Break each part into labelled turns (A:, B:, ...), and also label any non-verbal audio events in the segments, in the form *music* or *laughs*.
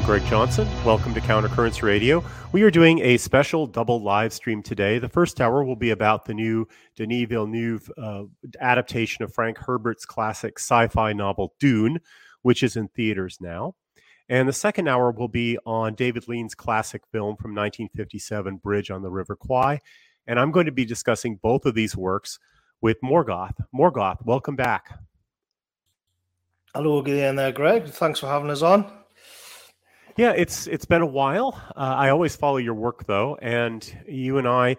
A: I'm Greg Johnson. Welcome to Countercurrents Radio. We are doing a special double live stream today. The first hour will be about the new Denis Villeneuve uh, adaptation of Frank Herbert's classic sci fi novel Dune, which is in theaters now. And the second hour will be on David Lean's classic film from 1957, Bridge on the River Kwai. And I'm going to be discussing both of these works with Morgoth. Morgoth, welcome back.
B: Hello again, there, Greg. Thanks for having us on.
A: Yeah, it's it's been a while. Uh, I always follow your work though, and you and I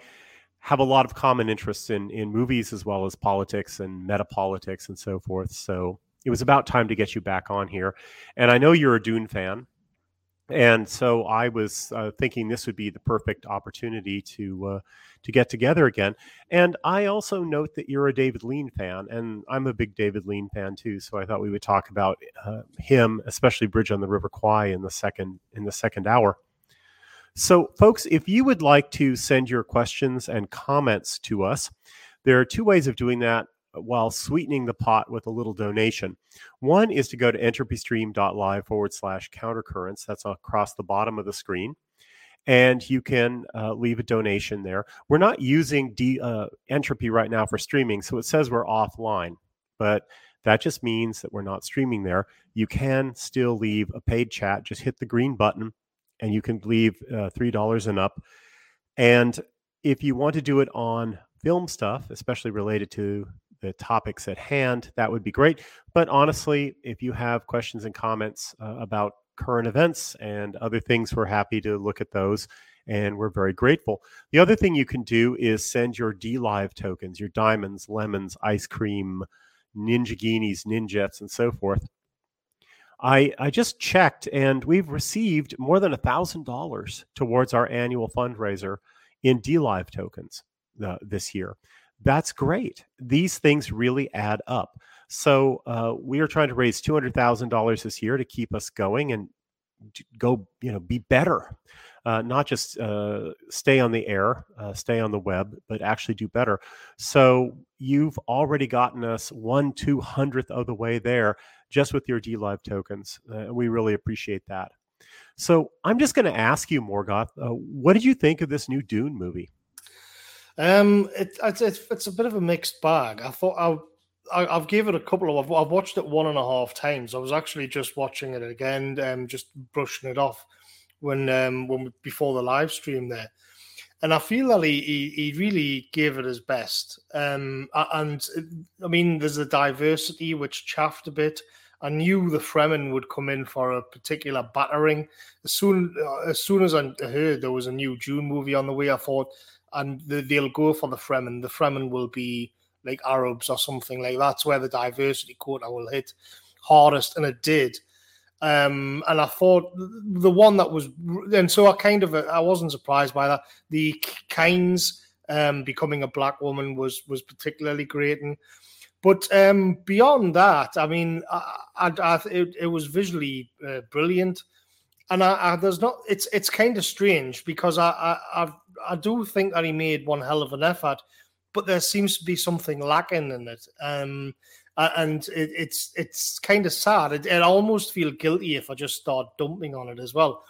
A: have a lot of common interests in in movies as well as politics and metapolitics and so forth. So it was about time to get you back on here. And I know you're a Dune fan. And so I was uh, thinking this would be the perfect opportunity to uh, to get together again. And I also note that you're a David Lean fan, and I'm a big David Lean fan too. So I thought we would talk about uh, him, especially Bridge on the River Kwai, in the second in the second hour. So, folks, if you would like to send your questions and comments to us, there are two ways of doing that while sweetening the pot with a little donation. One is to go to entropystream.live forward slash countercurrents. That's across the bottom of the screen. And you can uh, leave a donation there. We're not using D, uh, entropy right now for streaming, so it says we're offline, but that just means that we're not streaming there. You can still leave a paid chat. Just hit the green button and you can leave uh, $3 and up. And if you want to do it on film stuff, especially related to the topics at hand, that would be great. But honestly, if you have questions and comments uh, about current events and other things, we're happy to look at those and we're very grateful. The other thing you can do is send your DLive tokens, your diamonds, lemons, ice cream, ninjaghinis, ninjets, and so forth. I, I just checked and we've received more than a $1,000 towards our annual fundraiser in DLive tokens uh, this year that's great. These things really add up. So uh, we are trying to raise two hundred thousand dollars this year to keep us going and go, you know, be better. Uh, not just uh, stay on the air, uh, stay on the web, but actually do better. So you've already gotten us one two hundredth of the way there just with your DLive tokens. Uh, we really appreciate that. So I'm just going to ask you, Morgoth, uh, what did you think of this new Dune movie?
B: Um, it, it's, it's a bit of a mixed bag. I thought I, I have gave it a couple of. I've, I've, watched it one and a half times. I was actually just watching it again, um, just brushing it off when um when before the live stream there, and I feel that he he, he really gave it his best. Um, and I mean, there's a diversity which chaffed a bit. I knew the Fremen would come in for a particular battering. As soon uh, as soon as I heard there was a new Dune movie on the way, I thought and the, they'll go for the Fremen. The Fremen will be like Arabs or something like that's where the diversity quota will hit hardest, and it did. Um, and I thought the one that was, and so I kind of I wasn't surprised by that. The Kynes um, becoming a black woman was was particularly great, and but um, beyond that, I mean, I, I, I it, it, was visually uh, brilliant, and I, there's not. It's it's kind of strange because I, I I've I do think that he made one hell of an effort, but there seems to be something lacking in it. Um, and it, it's it's kind of sad. It, it almost feel guilty if I just start dumping on it as well.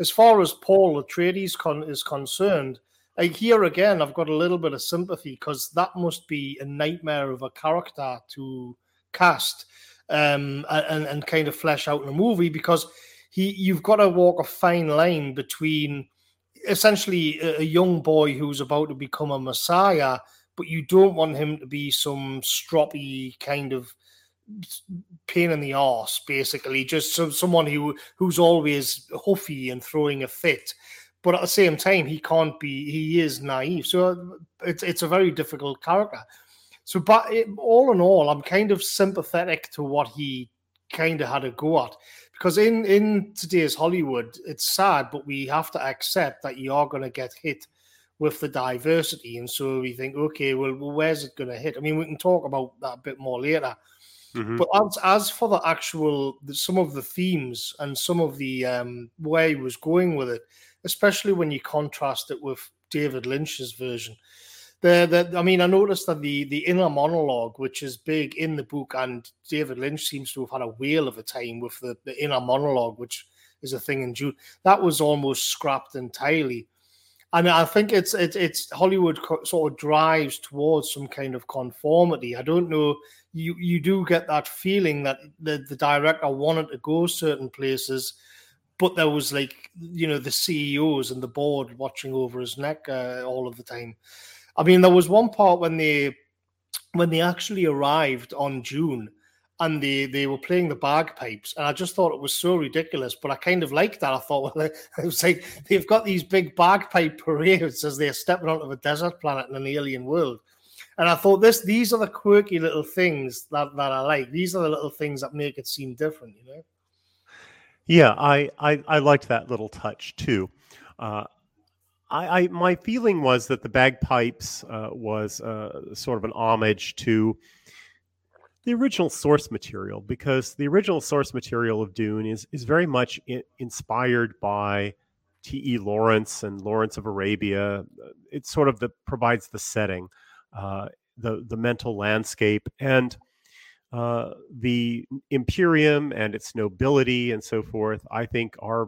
B: As far as Paul Atreides con- is concerned, like here again, I've got a little bit of sympathy because that must be a nightmare of a character to cast um, and and kind of flesh out in a movie because he you've got to walk a fine line between essentially a, young boy who's about to become a messiah, but you don't want him to be some stroppy kind of pain in the arse, basically, just some, someone who who's always huffy and throwing a fit. But at the same time, he can't be. He is naive, so uh, it's it's a very difficult character. So, but it, all in all, I'm kind of sympathetic to what he kind of had a go at because in in today's Hollywood, it's sad, but we have to accept that you are going to get hit with the diversity, and so we think, okay, well, well where's it going to hit? I mean, we can talk about that a bit more later. Mm-hmm. But as, as for the actual, some of the themes and some of the um, where he was going with it, especially when you contrast it with David Lynch's version, the, the I mean, I noticed that the the inner monologue, which is big in the book, and David Lynch seems to have had a whale of a time with the, the inner monologue, which is a thing in Dune. That was almost scrapped entirely. And I think it's it's, it's Hollywood sort of drives towards some kind of conformity. I don't know. You you do get that feeling that the, the director wanted to go certain places, but there was like you know the CEOs and the board watching over his neck uh, all of the time. I mean, there was one part when they when they actually arrived on Dune and they they were playing the bagpipes, and I just thought it was so ridiculous. But I kind of liked that. I thought, *laughs* well, it was like they've got these big bagpipe parades as they're stepping onto a desert planet in an alien world. And I thought this these are the quirky little things that, that I like. These are the little things that make it seem different, you know.
A: Yeah, I I, I liked that little touch too. Uh, I, I, my feeling was that the bagpipes uh, was uh, sort of an homage to the original source material because the original source material of Dune is is very much inspired by T.E. Lawrence and Lawrence of Arabia. It sort of the, provides the setting, uh, the the mental landscape, and uh, the Imperium and its nobility and so forth. I think are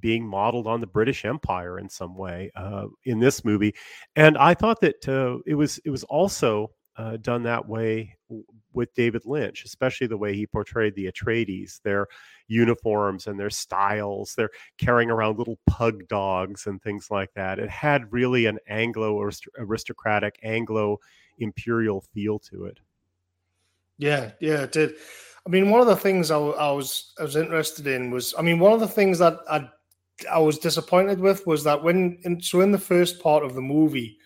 A: being modeled on the British Empire in some way uh, in this movie, and I thought that uh, it was it was also uh, done that way with David Lynch, especially the way he portrayed the Atreides, their uniforms and their styles. They're carrying around little pug dogs and things like that. It had really an Anglo aristocratic, Anglo imperial feel to it.
B: Yeah, yeah, it did. I mean, one of the things I, I was I was interested in was, I mean, one of the things that I I was disappointed with was that when in, so in the first part of the movie,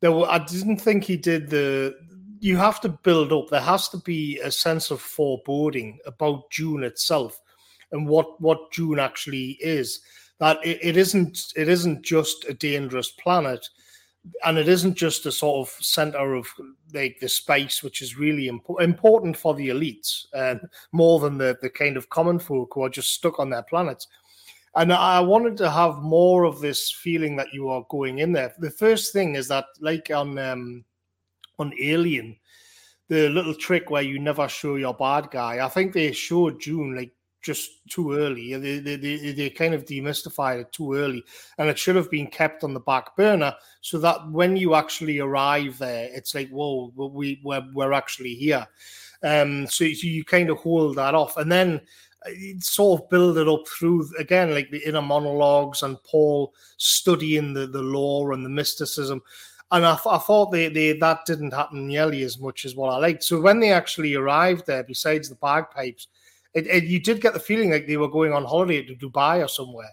B: there were I didn't think he did the you have to build up. There has to be a sense of foreboding about Dune itself and what what Dune actually is. That it, it isn't it isn't just a dangerous planet, and it isn't just a sort of center of like the space, which is really impo- important for the elites, and more than the the kind of common folk who are just stuck on their planets. And I wanted to have more of this feeling that you are going in there. The first thing is that, like on um, on Alien, the little trick where you never show your bad guy. I think they showed Dune like just too early. They, they, they, they, kind of demystified it too early, and it should have been kept on the back burner so that when you actually arrive there, it's like, whoa, we we're, we're actually here. Um, so, so you kind of hold that off, and then uh, sort of build it up through again, like the inner monologues and Paul studying the the lore and the mysticism and I, I thought they, they that didn't happen nearly as much as what I liked. So when they actually arrived there, besides the bagpipes, it, it, you did get the feeling like they were going on holiday to Dubai or somewhere.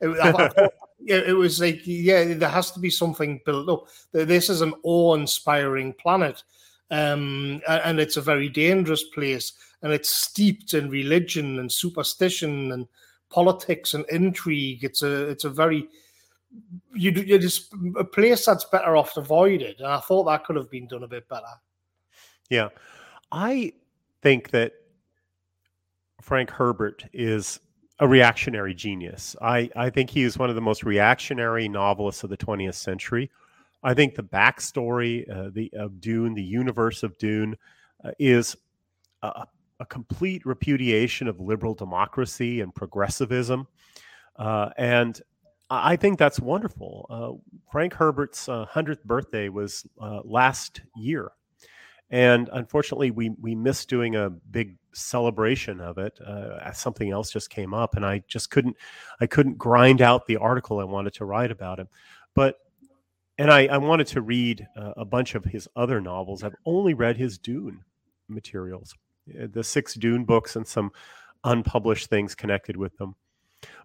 B: It, I, *laughs* thought, it was like, yeah, there has to be something built up. This is an awe-inspiring planet, um, and it's a very dangerous place, and it's steeped in religion and superstition and politics and intrigue. It's a it's a very you you just a place that's better off avoided, and I thought that could have been done a bit better.
A: Yeah, I think that Frank Herbert is a reactionary genius. I, I think he is one of the most reactionary novelists of the 20th century. I think the backstory uh, the, of Dune, the universe of Dune, uh, is a, a, complete repudiation of liberal democracy and progressivism. Uh, and I think that's wonderful. Uh, Frank Herbert's uh, 100th birthday was uh, last year. And unfortunately, we, we missed doing a big celebration of it. Uh, something else just came up, and I just couldn't I couldn't grind out the article I wanted to write about him. But and I, I wanted to read uh, a bunch of his other novels. I've only read his Dune materials, uh, the six Dune books, and some unpublished things connected with them.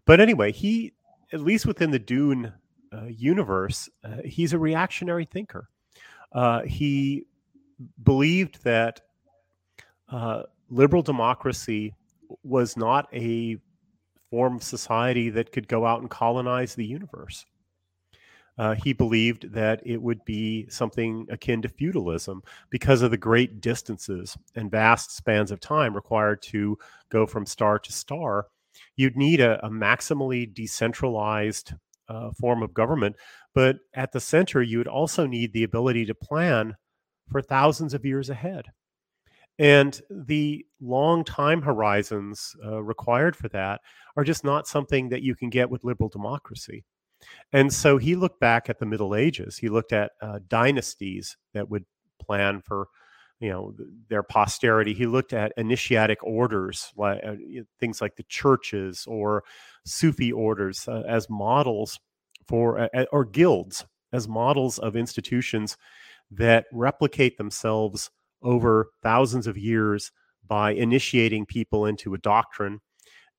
A: But anyway, he at least within the Dune uh, universe, uh, he's a reactionary thinker. Uh, he believed that uh, liberal democracy was not a form of society that could go out and colonize the universe. Uh, he believed that it would be something akin to feudalism because of the great distances and vast spans of time required to go from star to star you'd need a, a maximally decentralized uh, form of government. But at the center, you would also need the ability to plan for thousands of years ahead. And the long time horizons uh, required for that are just not something that you can get with liberal democracy. And so he looked back at the Middle Ages. He looked at uh, dynasties that would plan for, you know, their posterity. He looked at initiatic orders, like uh, things like the churches or Sufi orders, uh, as models for, uh, or guilds as models of institutions that replicate themselves over thousands of years by initiating people into a doctrine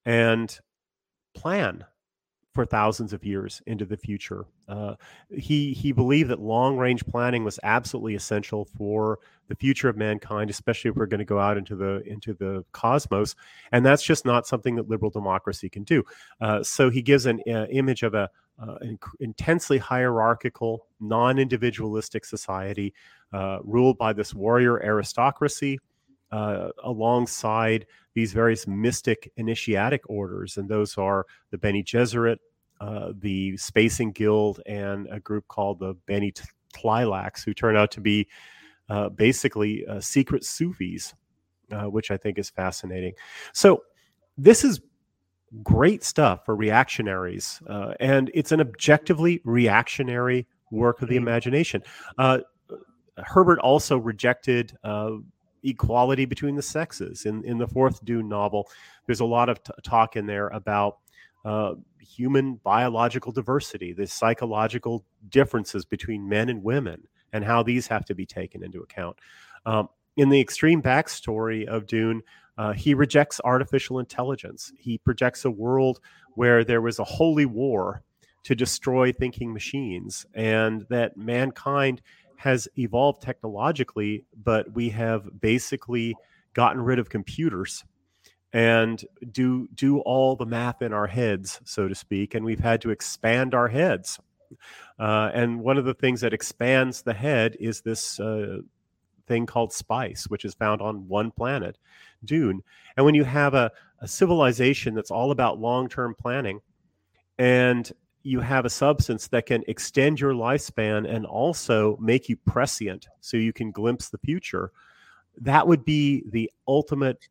A: and plan for thousands of years into the future. Uh, he he believed that long range planning was absolutely essential for the future of mankind, especially if we're going to go out into the into the cosmos, and that's just not something that liberal democracy can do. Uh, so he gives an uh, image of a uh, intensely hierarchical, non-individualistic society uh, ruled by this warrior aristocracy. Uh, alongside these various mystic initiatic orders, and those are the Bene Gesserit, uh, the Spacing Guild, and a group called the Bene Tleilax, who turn out to be uh, basically secret Sufis, which I think is fascinating. So, this is great stuff for reactionaries, uh, and it's an objectively reactionary work of the mm-hmm. imagination. Herbert also rejected equality between the sexes. In in the fourth Dune novel, there's a lot of t- talk in there about uh, human biological diversity, the psychological differences between men and women, and how these have to be taken into account. Um, in the extreme backstory of Dune, uh, he rejects artificial intelligence. He projects a world where there was a holy war to destroy thinking machines, and that mankind has evolved technologically, but we have basically gotten rid of computers and do do all the math in our heads, so to speak, and we've had to expand our heads. Uh, and one of the things that expands the head is this uh, thing called spice, which is found on one planet, Dune. And when you have a, a civilization that's all about long term planning, and you have a substance that can extend your lifespan and also make you prescient so you can glimpse the future, that would be the ultimate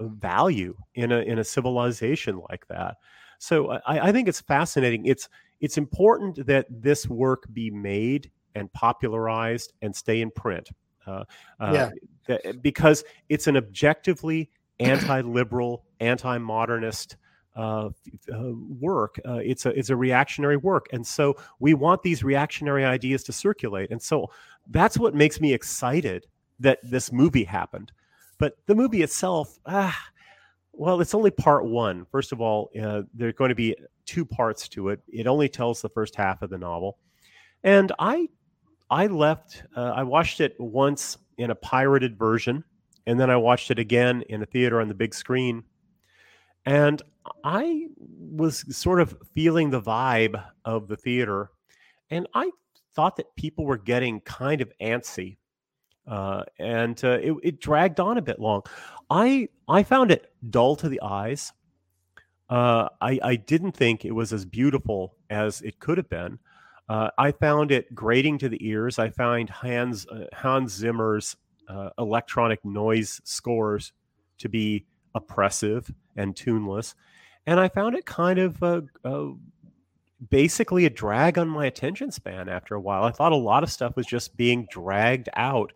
A: value in a in a civilization like that. So I, I think it's fascinating. It's it's important that this work be made and popularized and stay in print. Uh, uh, yeah. because it's an objectively anti-liberal, anti-modernist uh, uh, work. Uh, it's a it's a reactionary work, and so we want these reactionary ideas to circulate. And so that's what makes me excited that this movie happened. But the movie itself, ah, well, it's only part one. First of all, uh, there are going to be two parts to it. It only tells the first half of the novel, and I, I left. Uh, I watched it once in a pirated version, and then I watched it again in a theater on the big screen, and I was sort of feeling the vibe of the theater, and I thought that people were getting kind of antsy uh, and uh, it, it, dragged on a bit long. I I found it dull to the eyes. Uh, I, I didn't think it was as beautiful as it could have been. Uh, I found it grating to the ears. I find Hans uh, Hans Zimmer's uh, electronic noise scores to be oppressive and tuneless, and I found it kind of basically a drag on my attention span after a while. I thought a lot of stuff was just being dragged out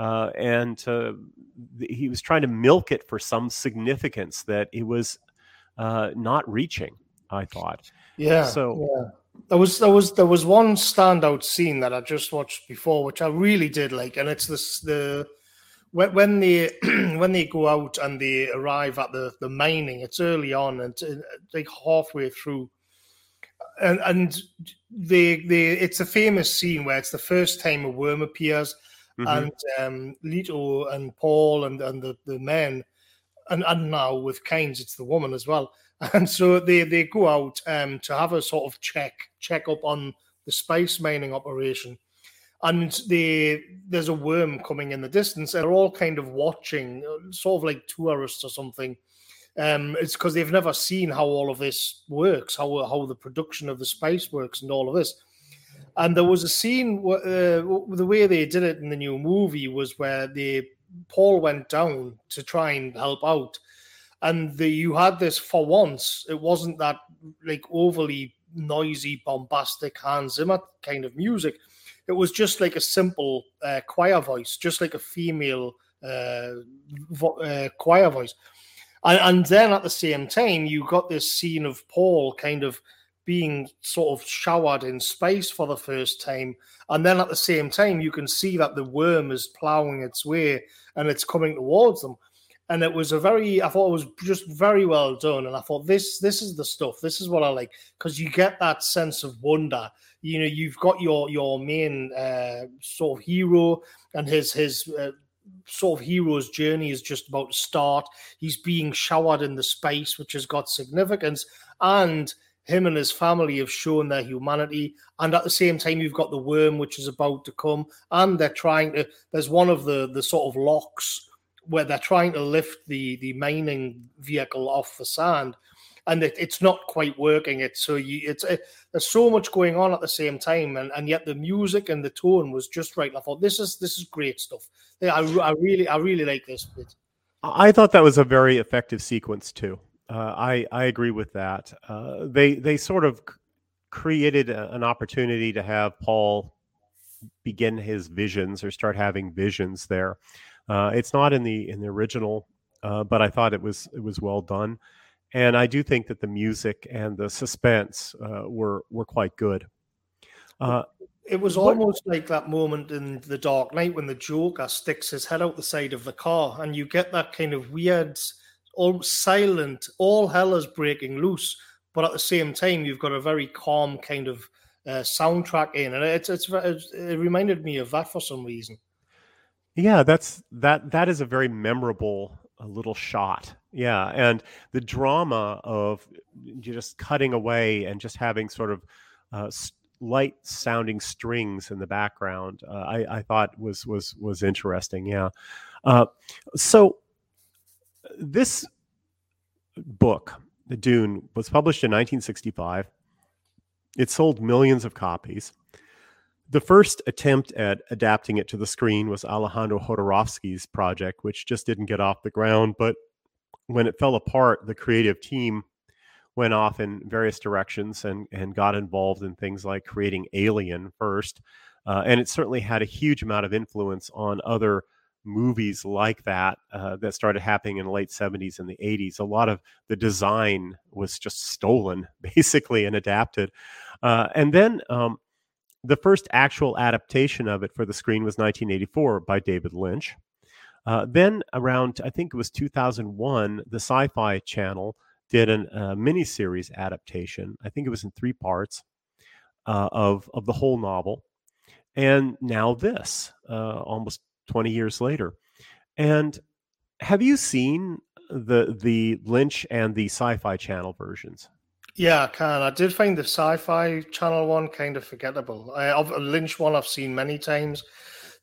A: uh, and uh, he was trying to milk it for some significance that it was uh, not reaching. I thought.
B: Yeah. So yeah. There was there was there was one standout scene that I just watched before, which I really did like, and it's this the when, when they *clears throat* when they go out and they arrive at the the mining. It's early on and uh, like halfway through. And and they they it's a famous scene where it's the first time a worm appears mm-hmm. and um, Leto and Paul and, and the, the men, and, and now with Kynes, it's the woman as well. And so they, they go out um, to have a sort of check check up on the spice mining operation. And they there's a worm coming in the distance, and they're all kind of watching, sort of like tourists or something. Um, it's because they've never seen how all of this works, how how the production of the spice works, and all of this. And there was a scene, uh, the way they did it in the new movie was where they Paul went down to try and help out, and the, you had this for once. It wasn't that like overly noisy, bombastic Hans Zimmer kind of music. It was just like a simple uh, choir voice, just like a female uh, vo- uh, choir voice. And, and then at the same time, you got this scene of Paul kind of being sort of showered in space for the first time. And then at the same time, you can see that the worm is plowing its way and it's coming towards them. And it was a very, I thought it was just very well done. And I thought this, this is the stuff. This is what I like because you get that sense of wonder. You know, you've got your your main uh, sort of hero and his his uh, sort of hero's journey is just about to start. He's being showered in the space, which has got significance, and him and his family have shown their humanity. And at the same time, you've got the worm, which is about to come, and they're trying to. There's one of the the sort of locks where they're trying to lift the the mining vehicle off the sand and it, it's not quite working. It so you it's it, there's so much going on at the same time, and, and yet the music and the tone was just right. I thought this is this is great stuff. Yeah, I, I really I really like this bit.
A: I thought that was a very effective sequence too. Uh, I I agree with that. Uh, they they sort of created a, an opportunity to have Paul begin his visions or start having visions there. Uh, it's not in the in the original, uh, but I thought it was it was well done and I do think that the music and the suspense uh, were were quite good.
B: Uh, it was almost like that moment in The Dark Knight when the Joker sticks his head out the side of the car, and you get that kind of weird, almost silent, all hell is breaking loose, but at the same time you've got a very calm kind of uh, soundtrack in, and it's, it's it reminded me of that for some reason.
A: Yeah, that's that that is a very memorable a little shot. Yeah, and the drama of just cutting away and just having sort of uh, light sounding strings in the background, uh, I, I, thought was was was interesting. Yeah. Uh, so this book, The Dune, was published in 1965. It sold millions of copies. The first attempt at adapting it to the screen was Alejandro Jodorowsky's project, which just didn't get off the ground. But when it fell apart, the creative team went off in various directions and, and got involved in things like creating Alien first. Uh, and it certainly had a huge amount of influence on other movies like that uh, that started happening in the late 70s and the 80s. A lot of the design was just stolen, *laughs* basically, and adapted. Uh, and then um, the first actual adaptation of it for the screen was 1984 by David Lynch. Uh, then, around I think it was 2001, the Sci Fi Channel did a uh, miniseries adaptation. I think it was in three parts uh, of, of the whole novel. And now this, uh, almost 20 years later. And have you seen the the Lynch and the Sci-Fi Channel versions?
B: Yeah, I can. I did find the Sci-Fi Channel one kind of forgettable. I, have Lynch one I've seen many times.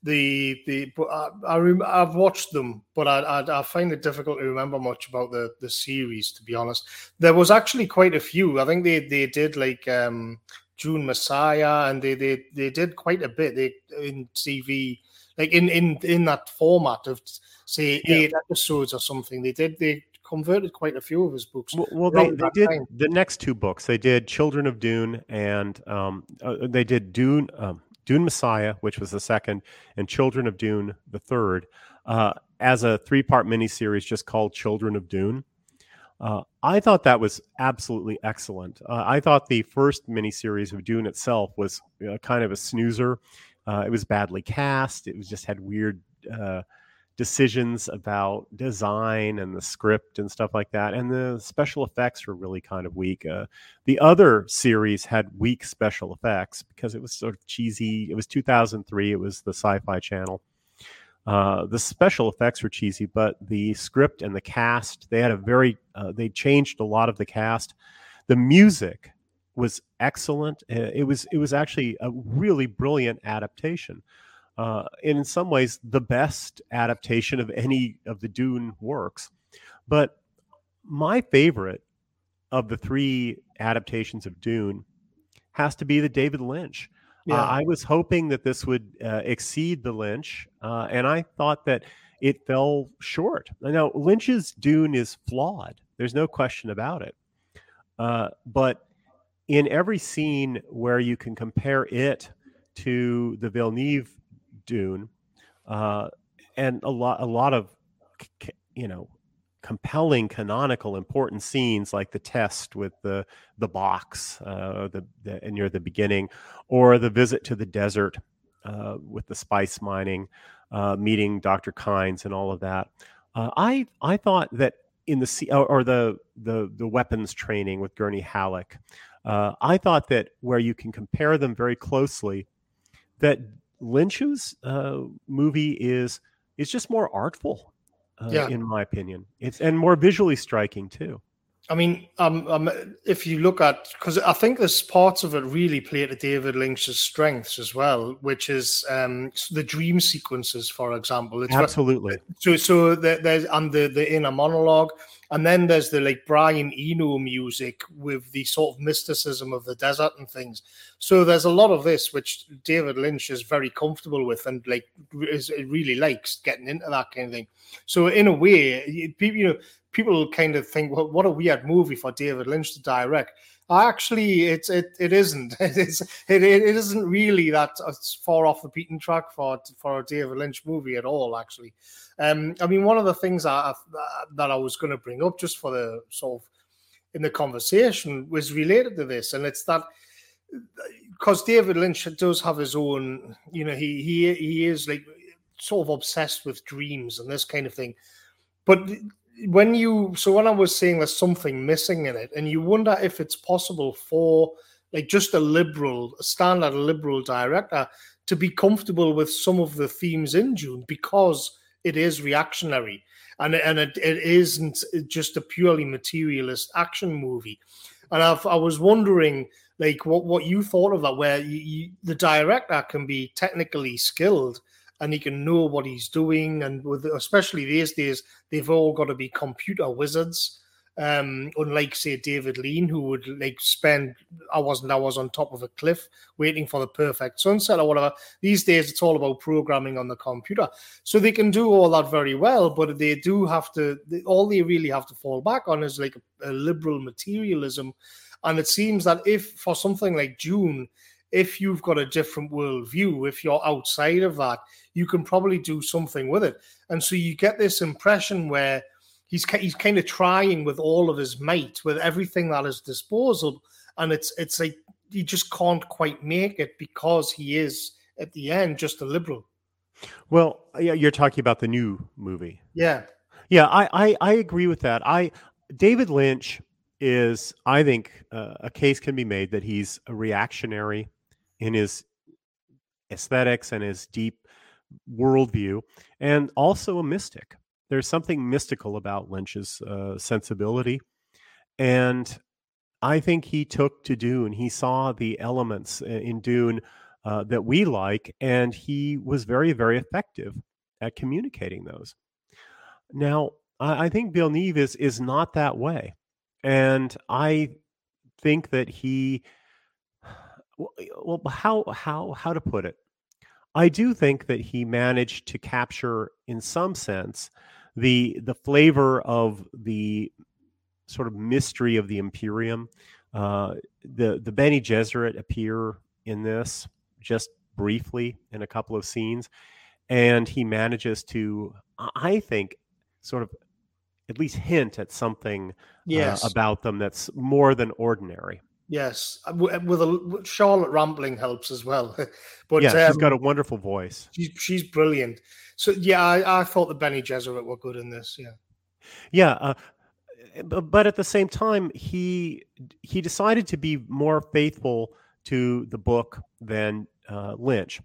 B: The the but I, I rem, I've watched them, but I, I, I find it difficult to remember much about the the series. To be honest, there was actually quite a few. I think they they did like um Dune Messiah, and they they they did quite a bit. They in TV like in in in that format of say yeah. eight episodes or something. They did they converted quite a few of his books.
A: Well, well they, they did time. the next two books. They did Children of Dune and um, uh, they did Dune, um, Dune Messiah, which was the second, and Children of Dune, the third, uh, as a three part miniseries just called Children of Dune. Uh, I thought that was absolutely excellent. Uh, I thought the first miniseries of Dune itself was uh, kind of a snoozer. Uh, it was badly cast. It was just had weird decisions about design and the script and stuff like that. And the special effects were really kind of weak. Uh, the other series had weak special effects because it was sort of cheesy. It was 2003, it was the sci fi channel. Uh, the special effects were cheesy, but the script and the cast, they had a very, uh, they changed a lot of the cast. The music was excellent. Uh, it was, it was actually a really brilliant adaptation uh, and in some ways the best adaptation of any of the Dune works. But my favorite of the three adaptations of Dune has to be the David Lynch. Uh, yeah. Uh, I was hoping that this would uh, exceed the Lynch, uh, and I thought that it fell short. Now Lynch's Dune is flawed. There's no question about it. Uh, but in every scene where you can compare it to the Villeneuve Dune, uh, and a lot, a lot of, you know, compelling, canonical, important scenes like the test with the the box, uh, the, the near the beginning, or the visit to the desert uh, with the spice mining, uh, meeting Dr. Kynes, and all of that. Uh, I I thought that in the or, or the the the weapons training with Gurney Halleck. Uh, I thought that where you can compare them very closely, that Lynch's uh, movie is is just more artful, uh, yeah. in my opinion. It's and more visually striking too.
B: I mean, um, um, if you look at because I think there's parts of it really play to David Lynch's strengths as well, which is um, the dream sequences, for example.
A: It's Absolutely.
B: So, so there's and the the inner monologue, and then there's the like Brian Eno music with the sort of mysticism of the desert and things. So there's a lot of this which David Lynch is very comfortable with and like is really likes getting into that kind of thing. So in a way, people you know people kind of think, well, what a weird movie for David Lynch to direct. Actually, it's it it isn't. *laughs* It is it, it isn't really that far off the beaten track for for a David Lynch movie at all. Actually, um, I mean, one of the things I, that I was going to bring up just for the sort of in the conversation was related to this, and it's that because David Lynch does have his own, you know, he he he is like sort of obsessed with dreams and this kind of thing, but when you so when I was saying there's something missing in it, and you wonder if it's possible for like just a liberal, a standard liberal director to be comfortable with some of the themes in Dune because it is reactionary and and it, it isn't just a purely materialist action movie. And I've, I was wondering like what what you thought of that, where you, you, the director can be technically skilled and he can know what he's doing. And with especially these days, they've all got to be computer wizards. Um, unlike say David Lean, who would like spend hours and hours on top of a cliff waiting for the perfect sunset or whatever. These days, it's all about programming on the computer, so they can do all that very well. But they do have to. All they really have to fall back on is like a, a liberal materialism, and it seems that if for something like Dune, if you've got a different worldview, if you're outside of that, you can probably do something with it. And so you get this impression where he's he's kind of trying with all of his might, with everything at his disposal, and it's it's like he just can't quite make it because he is at the end just a liberal.
A: Well, yeah, you're talking about the new movie.
B: Yeah,
A: yeah, I I, I agree with that. I David Lynch is, I think, uh, a case can be made that he's a reactionary in his aesthetics and his deep worldview, and also a mystic. There's something mystical about Lynch's uh, sensibility. And I think he took to Dune, he saw the elements in Dune uh, that we like, and he was very, very effective at communicating those. Now, I, I think Villeneuve is, is not that way. And I think that he well, how how how to put it? I do think that he managed to capture, in some sense, the the flavor of the sort of mystery of the Imperium. Uh, the the Bene Gesserit appear in this just briefly in a couple of scenes, and he manages to, I think, sort of at least hint at something uh, yes. uh, about them that's more than ordinary.
B: Yes, uh, uh, with a Charlotte Rampling helps as well. *laughs*
A: but yeah, she's um, got a wonderful voice.
B: She's she's brilliant. So yeah, I, I thought the Bene Gesserit were good in this. Yeah,
A: yeah, uh, but at the same time, he he decided to be more faithful to the book than uh, Lynch,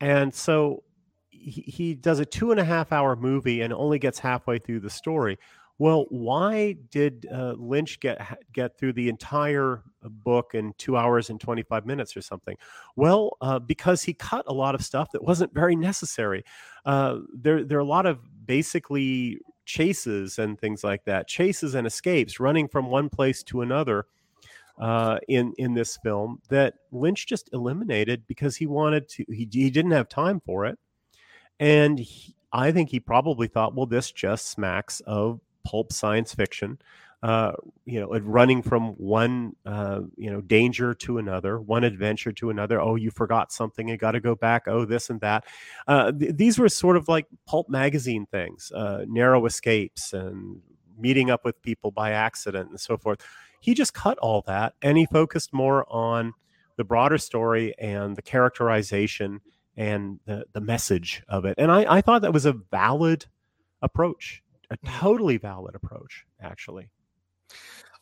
A: and so he, he does a two and a half hour movie and only gets halfway through the story. Well, why did uh, Lynch get get through the entire uh, book in two hours and twenty five minutes or something? Well, uh, because he cut a lot of stuff that wasn't very necessary. Uh, there, there are a lot of basically chases and things like that, chases and escapes, running from one place to another. Uh, in in this film, that Lynch just eliminated because he wanted to. He he didn't have time for it, and he, I think he probably thought, well, this just smacks of pulp science fiction. Uh, you know, running from one, uh, you know, danger to another, one adventure to another. Oh, you forgot something, you got to go back. Oh, this and that. Uh, th- these were sort of like pulp magazine things, uh, narrow escapes, and meeting up with people by accident, and so forth. He just cut all that, and he focused more on the broader story and the characterization and the, the message of it. And I, I thought that was a valid approach, a mm. totally valid approach, actually.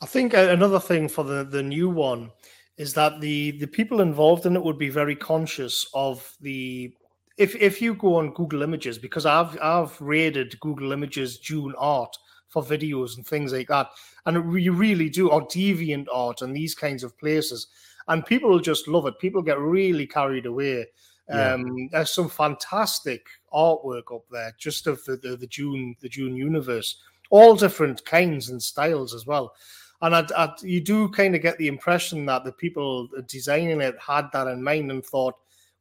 B: I think another thing for the, the new one is that the, the people involved in it would be very conscious of the if if you go on Google Images, because I've I've rated Google Images Dune art for videos and things like that, and you really do, or DeviantArt and these kinds of places, and people just love it. People get really carried away yeah. Um, there's some fantastic artwork up there, just of the, the, the Dune the Dune universe, all different kinds and styles as well. And I'd, I'd, you do kind of get the impression that the people designing it had that in mind and thought,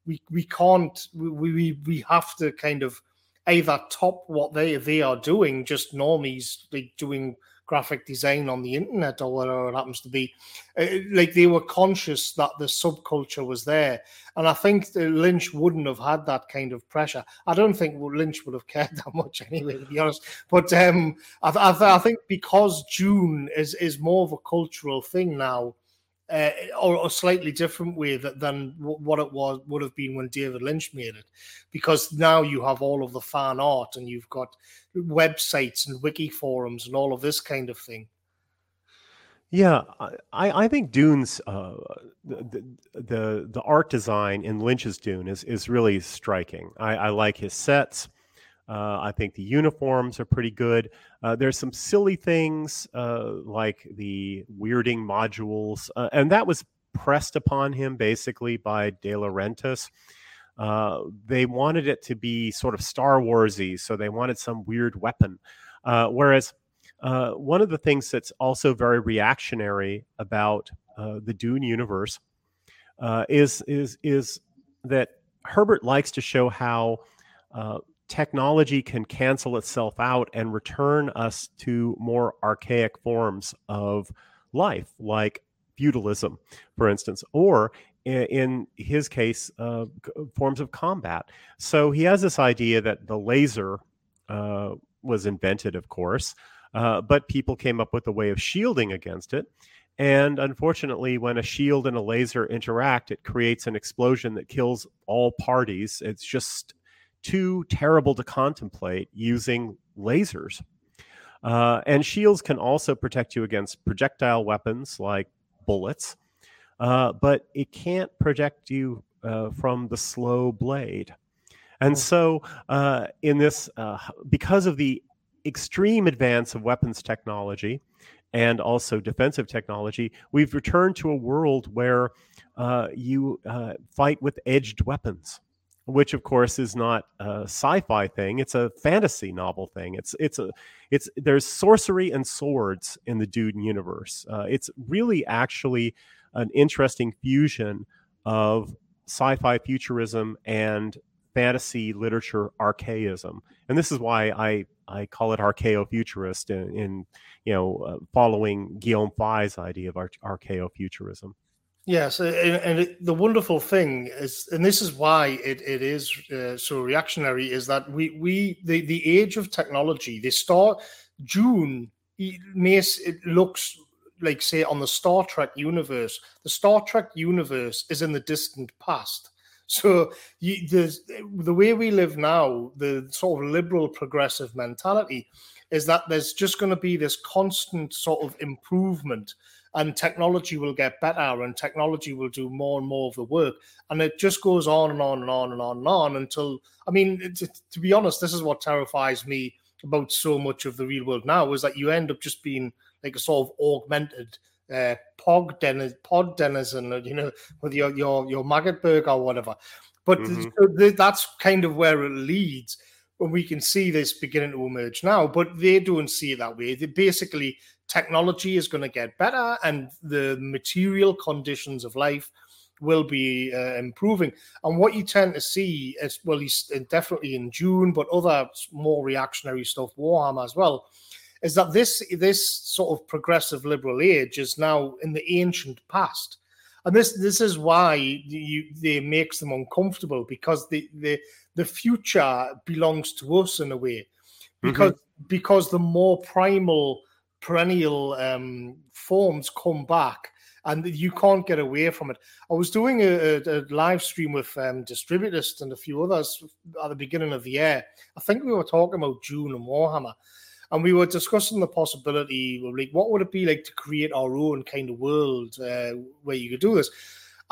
B: we we can't we we, we have to kind of either top what they they are doing, just normies like doing graphic design on the internet or whatever it happens to be. Uh, like they were conscious that the subculture was there. And I think Lynch wouldn't have had that kind of pressure. I don't think Lynch would have *laughs* cared that much anyway, to be honest. But um, I, I, I think because Dune is, is more of a cultural thing now, uh, or a slightly different way that, than what it was would have been when David Lynch made it, because now you have all of the fan art and you've got websites and wiki forums and all of this kind of thing.
A: Yeah, I, I think Dune's uh, the, the the art design in Lynch's Dune is is really striking. I, I like his sets. Uh, I think the uniforms are pretty good. Uh, there's some silly things uh, like the weirding modules, uh, and that was pressed upon him basically by De Laurentiis. Uh, they wanted it to be sort of Star Warsy, so they wanted some weird weapon. Uh, whereas one of the things that's also very reactionary about the Dune universe is is is that Herbert likes to show how technology can cancel itself out and return us to more archaic forms of life, like feudalism, for instance, or in his case, uh, forms of combat. So he has this idea that the laser uh, was invented, of course, uh, but people came up with a way of shielding against it. And unfortunately, when a shield and a laser interact, it creates an explosion that kills all parties. It's just too terrible to contemplate using lasers. Uh, and shields can also protect you against projectile weapons like bullets, uh, but it can't protect you uh, from the slow blade. And oh. so, uh, in this, uh, because of the extreme advance of weapons technology and also defensive technology, we've returned to a world where uh, you fight with edged weapons which of course is not a sci-fi thing it's a fantasy novel thing. It's it's a it's there's sorcery and swords in the Dune universe. Uh, it's really actually an interesting fusion of sci-fi futurism and fantasy literature archaism. And this is why i i call it archaeofuturist in, in you know uh, following Guillaume Faye's idea of archaeofuturism
B: Yes, and, it, the wonderful thing is, and this is why it, it is uh, so reactionary, is that we we the, the age of technology. They start Dune makes it looks like say on the Star Trek universe. The Star Trek universe is in the distant past. So you, the the way we live now, the sort of liberal progressive mentality, is that there's just going to be this constant sort of improvement and technology will get better and technology will do more and more of the work and it just goes on and on and on and on and on until i mean to be honest this is what terrifies me about so much of the real world now is that you end up just being like a sort of augmented uh, pod, denizen, pod denizen, you know, with your your your maggot burger or whatever. But mm-hmm. that's kind of where it leads when we can see this beginning to emerge now. But they don't see it that way. They basically technology is going to get better and the material conditions of life will be uh, improving. And what you tend to see is, well, he's definitely in Dune, but other more reactionary stuff, Warhammer as well, is that this this sort of progressive liberal age is now in the ancient past. And this this is why you they makes them uncomfortable because the the the future belongs to us in a way. Because mm-hmm. because the more primal perennial um, forms come back and you can't get away from it. I was doing a, a, a live stream with um, Distributist and a few others at the beginning of the year. I think we were talking about Dune and Warhammer, and we were discussing the possibility of like what would it be like to create our own kind of world uh, where you could do this.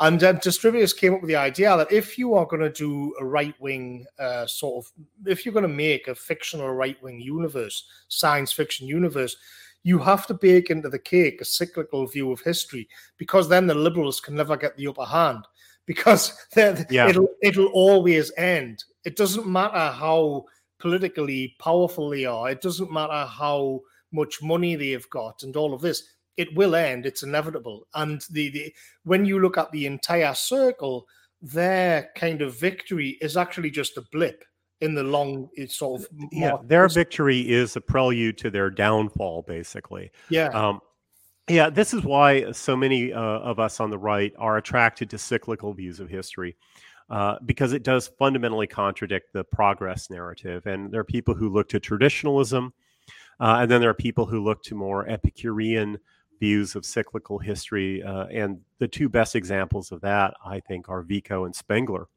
B: And um, Distributist came up with the idea that if you are going to do a right wing uh, sort of, if you're going to make a fictional right wing universe, science fiction universe, you have to bake into the cake a cyclical view of history because then the liberals can never get the upper hand *laughs* because yeah. it'll it'll always end. It doesn't matter how politically powerful they are. It doesn't matter how much money they've got and all of this. It will end. It's inevitable. And the, the when you look at the entire circle, their kind of victory is actually just a blip in the long it's sort of
A: yeah their victory is a prelude to their downfall basically.
B: Yeah. Um,
A: yeah this is why so many uh, of us on the right are attracted to cyclical views of history uh, because it does fundamentally contradict the progress narrative. And there are people who look to traditionalism uh, and then there are people who look to more epicurean views of cyclical history uh, and the two best examples of that i think are vico and spengler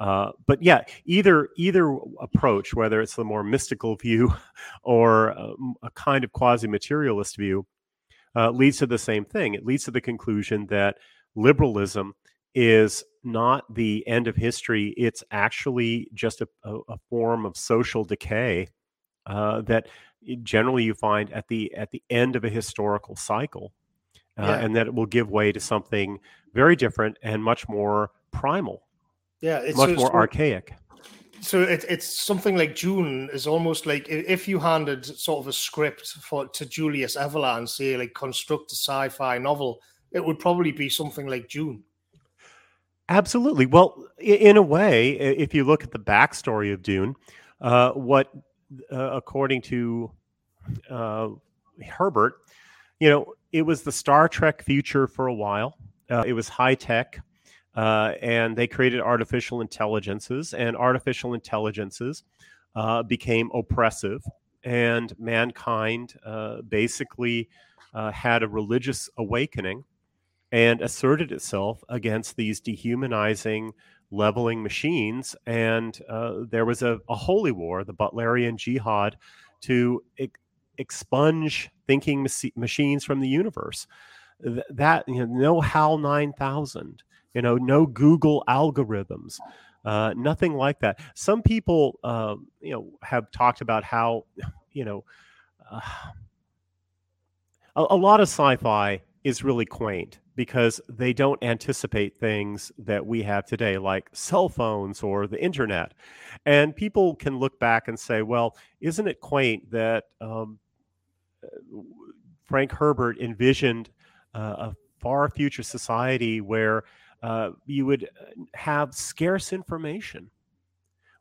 A: uh, but yeah, either either approach, whether it's the more mystical *laughs* view or a, um, a kind of quasi-materialist view, uh, leads to the same thing. It leads to the conclusion that liberalism is not the end of history; it's actually just a, a, a form of social decay uh, that generally you find at the at the end of a historical cycle, uh, yeah. and that it will give way to something very different and much more primal.
B: Yeah,
A: it's much more archaic.
B: So it, it's something like Dune is almost like if you handed sort of a script for to Julius Evola and say like construct a sci-fi novel, it would probably be something like Dune.
A: Absolutely. Well, in a way, if you look at the backstory of Dune, uh, what, uh, according to uh, Herbert, you know, it was the Star Trek future for a while. Uh, it was high tech. Uh, and they created artificial intelligences, and artificial intelligences uh, became oppressive, and mankind uh, basically uh, had a religious awakening and asserted itself against these dehumanizing, leveling machines. And uh, there was a, a, holy war, the Butlerian Jihad, to ex- expunge thinking machines from the universe. Th- that you know, no HAL 9000 you know, no Google algorithms, uh, nothing like that. Some people, uh, you know, have talked about how, you know, uh, a, a lot of sci-fi is really quaint because they don't anticipate things that we have today, like cell phones or the internet. And people can look back and say, well, isn't it quaint that um, Frank Herbert envisioned uh, a far future society where uh, you would uh, have scarce information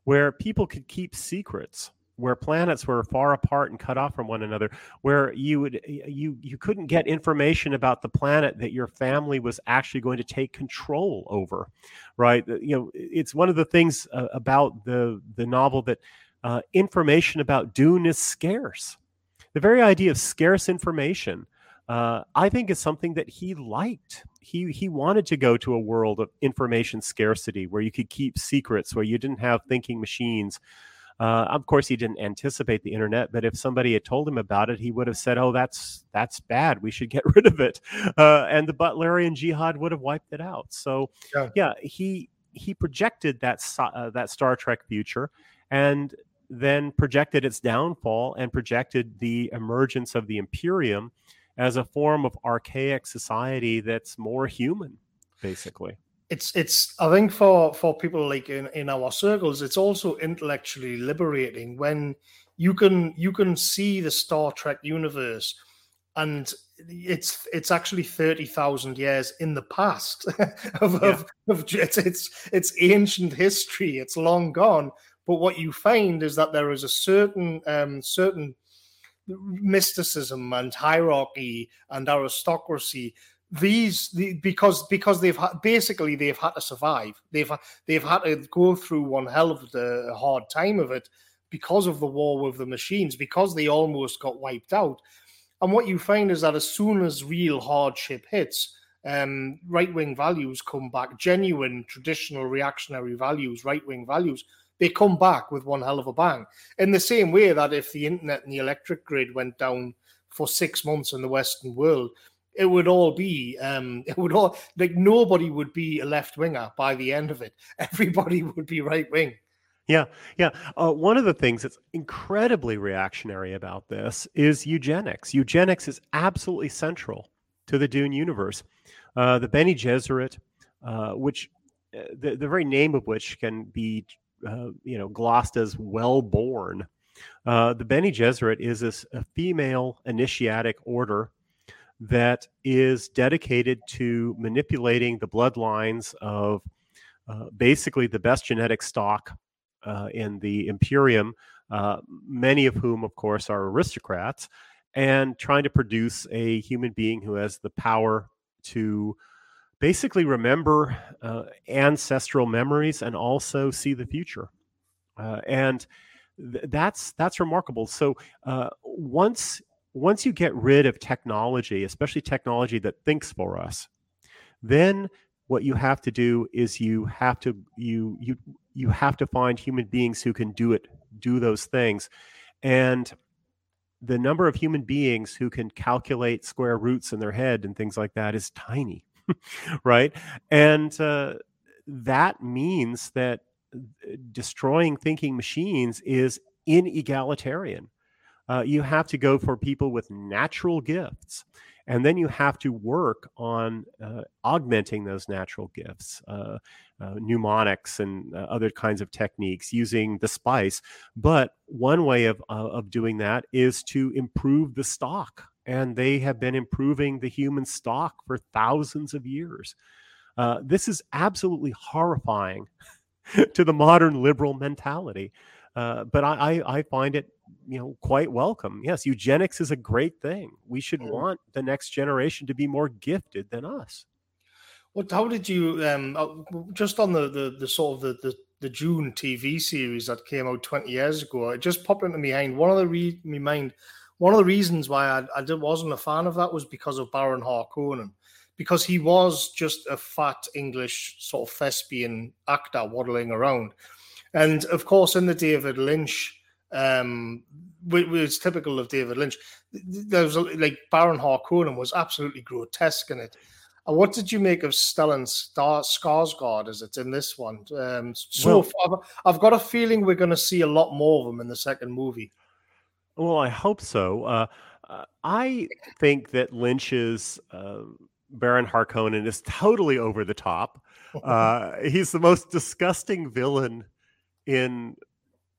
A: where people could keep secrets where planets were far apart and cut off from one another where you would you you couldn't get information about the planet that your family was actually going to take control over right you know it's one of the things uh, about the the novel that uh, information about dune is scarce the very idea of scarce information uh, I think is something that he liked. He he wanted to go to a world of information scarcity where you could keep secrets, where you didn't have thinking machines. Uh, of course, he didn't anticipate the internet, but if somebody had told him about it, he would have said, "Oh, that's that's bad. We should get *laughs* rid of it," uh, and the Butlerian Jihad would have wiped it out. So, yeah, yeah he he projected that uh, that Star Trek future, and then projected its downfall and projected the emergence of the Imperium as a form of archaic society that's more human, basically.
B: It's it's I think for for people like in, in our circles, it's also intellectually liberating when you can you can see the Star Trek universe and it's it's actually thirty thousand years in the past *laughs* of, yeah. of, of it's, it's it's ancient history. It's long gone. But what you find is that there is a certain um, certain mysticism and hierarchy and aristocracy these the, because because they've had basically they've had to survive. They've they've had to go through one hell of the hard time of it because of the war with the machines because they almost got wiped out. And what you find is that as soon as real hardship hits um, right-wing values come back genuine traditional reactionary values right-wing values they come back with one hell of a bang. In the same way that if the internet and the electric grid went down for six months in the western world it would all be um *laughs* it would all like nobody would be a left winger by the end of it. *laughs* Everybody would be right wing
A: yeah yeah. Uh, one of the things that's incredibly reactionary about this is eugenics. Eugenics is absolutely central to the dune universe. Uh, the Bene Gesserit uh, which uh, the, the very name of which can be uh, you know glossed as well born. Uh, the Bene Gesserit is this, a female initiatic order that is dedicated to manipulating the bloodlines of uh, basically the best genetic stock uh, in the Imperium, uh, many of whom, of course, are aristocrats, and trying to produce a human being who has the power to basically remember uh, ancestral memories and also see the future. Uh, and th- that's that's remarkable. So uh, once once you get rid of technology, especially technology that thinks for us, then what you have to do is you have to you you you have to find human beings who can do it do those things and the number of human beings who can calculate square roots in their head and things like that is tiny *laughs* right and uh, that means that uh, destroying thinking machines is inegalitarian uh, you have to go for people with natural gifts. And then you have to work on uh, augmenting those natural gifts, uh, uh mnemonics and uh, other kinds of techniques using the spice. But one way of, of doing that is to improve the stock. And they have been improving the human stock for thousands of years. this is absolutely horrifying *laughs* to the modern liberal mentality. Uh, but I, I, I, find it, you know, quite welcome. Yes, eugenics is a great thing. We should mm. want the next generation to be more gifted than us.
B: What? How did you? Um, uh, just on the the, the sort of the, the the Dune TV series that came out twenty years ago, it just popped into my mind. One of the re- me mind, one of the reasons why I, I wasn't a fan of that was because of Baron Harkonnen because he was just a fat English sort of thespian actor waddling around. And of course, in the David Lynch, um, which was typical of David Lynch, there was a, like Baron Harkonnen was absolutely grotesque in it. And what did you make of Stellan Star- Skarsgård as it's in this one? Um, so well, I've, I've, got a feeling we're going to see a lot more of him in the second movie.
A: Well, I hope so. Uh, uh I think that Lynch's uh, Baron Harkonnen is totally over the top. *laughs* Uh, he's the most disgusting villain in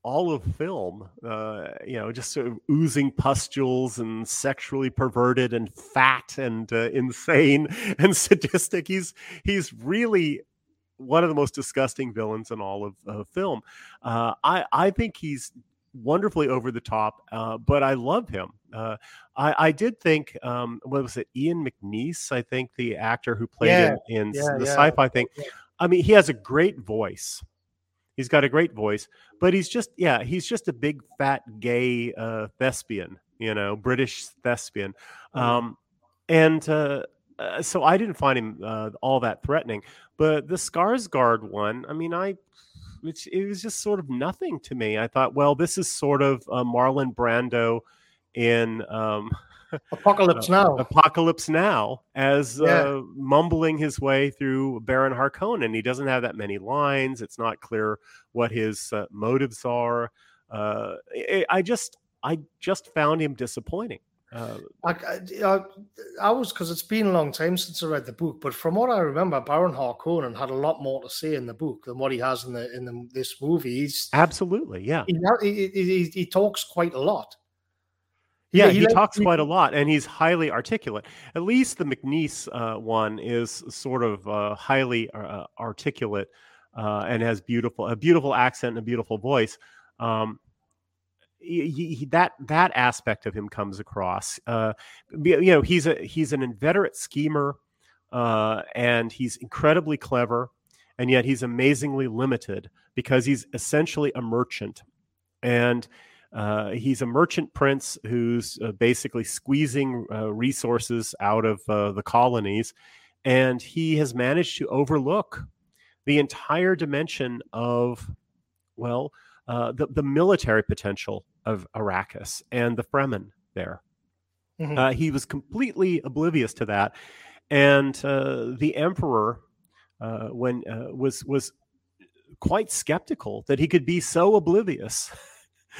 A: all of film, uh, you know, just sort of oozing pustules and sexually perverted and fat and uh, insane *laughs* and sadistic. He's he's really one of the most disgusting villains in all of uh, film. I I think he's wonderfully over the top, uh, but I love him. Uh, I, I, did think, um, what was it, Ian McNeice? I think the actor who played yeah, in, in yeah, the yeah. sci-fi thing. I mean, he has a great voice. He's got a great voice, but he's just yeah, he's just a big fat gay uh, thespian, you know, British thespian, mm-hmm. um, and uh, uh, so I didn't find him uh, all that threatening. But the Skarsgård one, I mean, I which it was just sort of nothing to me. I thought, well, this is sort of Marlon Brando in um, *laughs*
B: Apocalypse uh, Now.
A: Apocalypse Now, as yeah. uh, mumbling his way through Baron Harkonnen. He doesn't have that many lines. It's not clear what his uh, motives are. Uh, I just, I just found him disappointing.
B: Uh, I, I, I, was because it's been a long time since I read the book, but from what I remember, Baron Harkonnen had a lot more to say in the book than what he has in the in the, this movie. He's
A: absolutely, yeah.
B: He, he, he, he talks quite a lot
A: Yeah, he, he talks quite a lot, and he's highly articulate. At least the McNeice uh, one is sort of uh, highly uh, articulate uh, and has beautiful a beautiful accent and a beautiful voice. Um, he, he, that that aspect of him comes across. Uh, you know, he's a he's an inveterate schemer, uh, and he's incredibly clever, and yet he's amazingly limited because he's essentially a merchant, and uh, he's a merchant prince who's uh, basically squeezing uh, resources out of uh, the colonies, and he has managed to overlook the entire dimension of, well, uh, the, the military potential of Arrakis and the Fremen there. Mm-hmm. Uh, he was completely oblivious to that, and the Emperor, when was was quite skeptical that he could be so oblivious *laughs*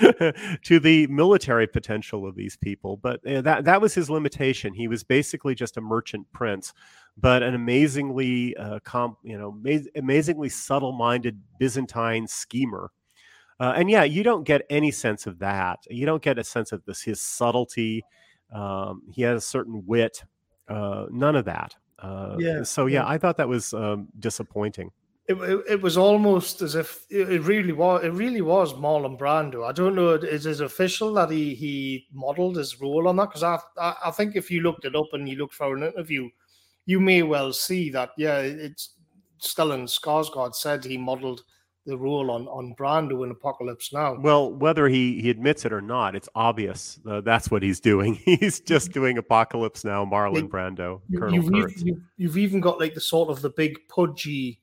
A: to the military potential of these people. But uh, that that was his limitation. He was basically just a merchant prince, but an amazingly, uh, comp, you know, ma- amazingly subtle-minded Byzantine schemer. Uh, and yeah, you don't get any sense of that. You don't get a sense of this his subtlety. Um, he has a certain wit. Uh, none of that. Uh, yeah. So yeah, yeah, I thought that was um, disappointing
B: it, it, it, was almost as if it really was it really was Marlon Brando. I don't know is it official that he he modeled his role on that because I, I, I think if you looked it up and you looked for an interview, you may well see that yeah it's Stellan Skarsgård said he modeled the rule on on Brando in Apocalypse Now.
A: Well, whether he he admits it or not, it's obvious uh, that's what he's doing. *laughs* he's just doing Apocalypse Now, Marlon Brando, Colonel
B: you've, Kurtz. You've, you've even got like the sort of the big pudgy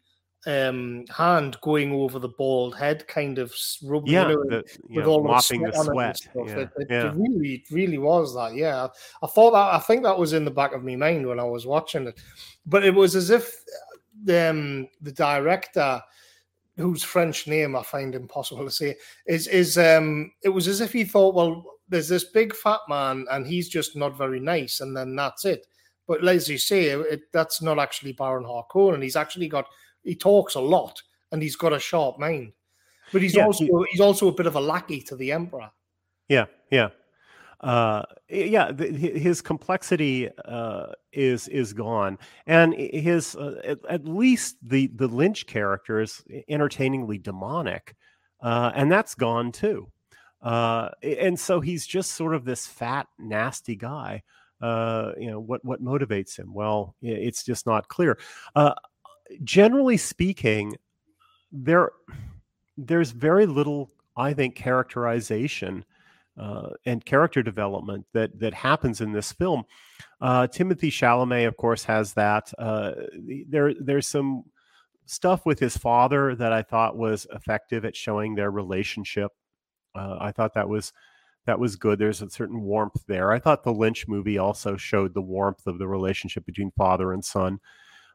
B: um, hand going over the bald head, kind of rubbing
A: yeah, you know, with all mopping the sweat.
B: The yeah, it, it, yeah. it, really, really was that. Yeah, I thought that. I think that was in the back of my mind when I was watching it, but it was as if the um, the director, whose French name I find impossible to say, is is um, it was as if he thought, well, there's this big fat man and he's just not very nice, and then that's it. But as you say, it, that's not actually Baron Harkonnen. He's actually got he talks a lot and he's got a sharp mind. But he's yeah, also he, he's also a bit of a lackey to the emperor.
A: Yeah, yeah. Uh, yeah, the, his complexity uh, is is gone, and his uh, at, at, least the the Lynch character is entertainingly demonic, uh, and that's gone too. Uh, and so he's just sort of this fat, nasty guy. You know what what motivates him? Well, it's just not clear generally speaking, there there's very little, I think, characterization uh, and character development that that happens in this film. Uh, Timothée Chalamet, of course, has that. Uh, there there's some stuff with his father that I thought was effective at showing their relationship. Uh, I thought that was that was good. There's a certain warmth there. I thought the Lynch movie also showed the warmth of the relationship between father and son.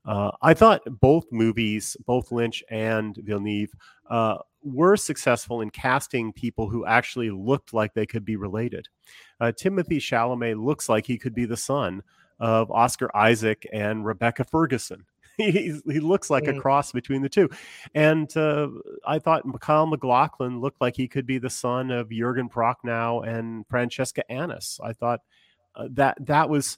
A: Uh, I thought both movies, both Lynch and Villeneuve, uh, were successful in casting people who actually looked like they could be related. Uh, Timothée Chalamet looks like he could be the son of Oscar Isaac and Rebecca Ferguson. *laughs* he, he looks like mm. a cross between the two. And uh, I thought Kyle MacLachlan looked like he could be the son of Jurgen Prochnow and Francesca Annis. I thought uh, that that was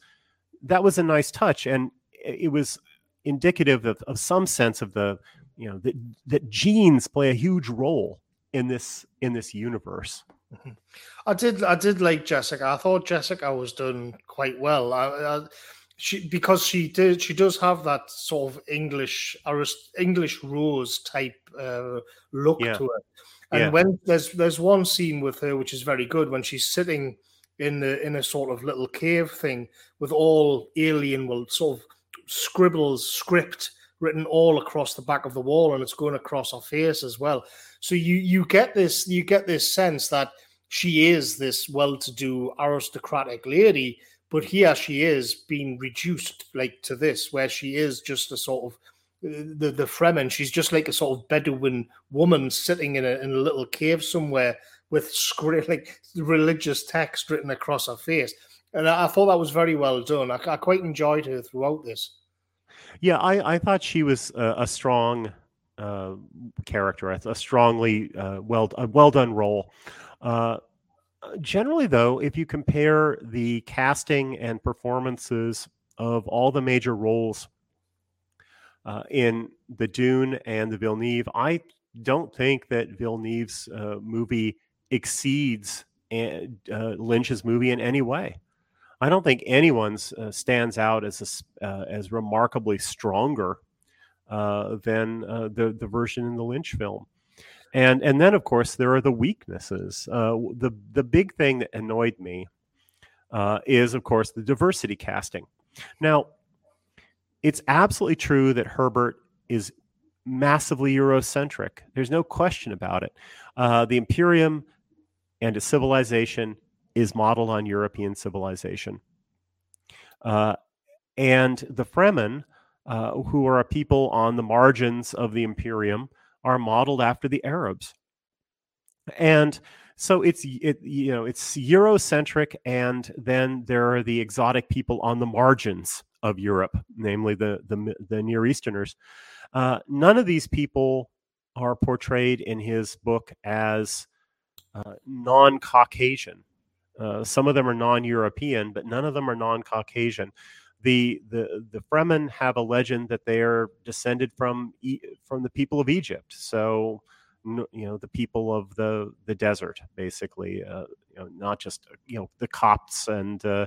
A: that was a nice touch, and it was indicative of, of some sense of the you know that that genes play a huge role in this in this universe.
B: Mm-hmm. I did I did like Jessica. I thought Jessica was done quite well. I, I, she because she did she does have that sort of English English rose type uh, look yeah. to it. And yeah. when there's there's one scene with her which is very good when she's sitting in the in a sort of little cave thing with all alien will sort of scribbles script written all across the back of the wall and it's going across her face as well so you you get this you get this sense that she is this well-to-do aristocratic lady but here she is being reduced like to this where she is just a sort of the the Fremen. She's just like a sort of Bedouin woman sitting in a in a little cave somewhere with script *laughs* like religious text written across her face. And I, I thought that was very well done. I, I, quite enjoyed her throughout this.
A: Yeah, I, I thought she was a, a strong uh, character, a strongly uh, well a well done role. Uh, generally, though, if you compare the casting and performances of all the major roles uh, in the Dune and the Villeneuve, I don't think that Villeneuve's uh, movie exceeds uh, Lynch's movie in any way. I don't think anyone uh, stands out as a, uh, as remarkably stronger uh, than the the version in the Lynch film. And and then of course there are the weaknesses. the the big thing that annoyed me is of course the diversity casting. Now, it's absolutely true that Herbert is massively Eurocentric. There's no question about it. Uh, the Imperium and its civilization is modeled on European civilization. Uh, and the Fremen, uh, who are a people on the margins of the Imperium, are modeled after the Arabs. And so it's it you know it's Eurocentric, and then there are the exotic people on the margins of Europe, namely the the, the Near Easterners. Uh, none of these people are portrayed in his book as uh, non-Caucasian. Uh, some of them are non-European, but none of them are non-Caucasian. The the the Fremen have a legend that they are descended from from the people of Egypt. So you know the people of the the desert basically uh, you know not just uh, you know the copts and uh,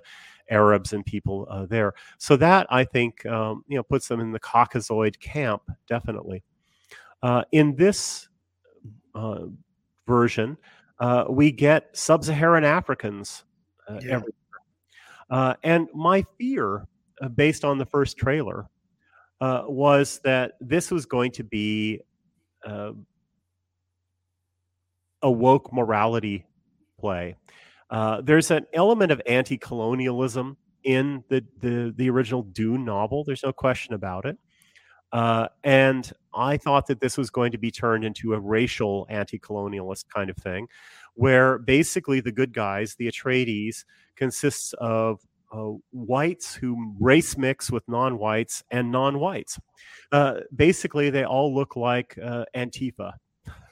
A: arabs and people uh, there so that i think um, you know puts them in the caucasoid camp definitely uh, in this uh, we get sub-saharan africans yeah. everywhere and my fear based on the first trailer was that this was going to be a woke morality play. Uh, there's an element of anti-colonialism in the, the the original Dune novel. There's no question about it. Uh, and I thought that this was going to be turned into a racial anti-colonialist kind of thing, where basically the good guys, the Atreides, consists of uh, whites who race mix with non-whites and non-whites. Uh, basically, they all look like uh, Antifa,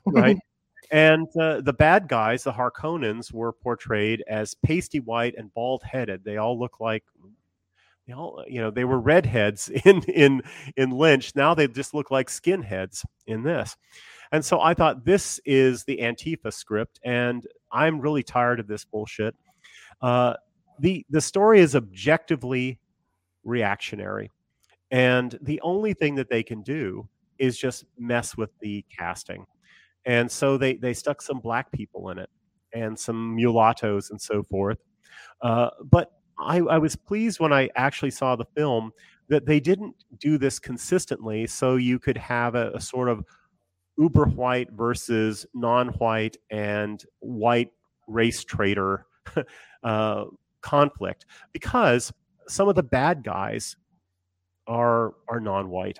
A: right? *laughs* And uh, the bad guys, the Harkonnens, were portrayed as pasty white and bald headed. They all look like they all, you know, they were redheads *laughs* in in in Lynch. Now they just look like skinheads in this. And so I thought this is the Antifa script, and I'm really tired of this bullshit. Uh, the the story is objectively reactionary, and the only thing that they can do is just mess with the casting and so they they stuck some black people in it and some mulattoes and so forth. Uh, but I, I was pleased when I actually saw the film that they didn't do this consistently, so you could have a, a sort of uber white versus non-white and white race traitor *laughs* uh, conflict because some of the bad guys are are non-white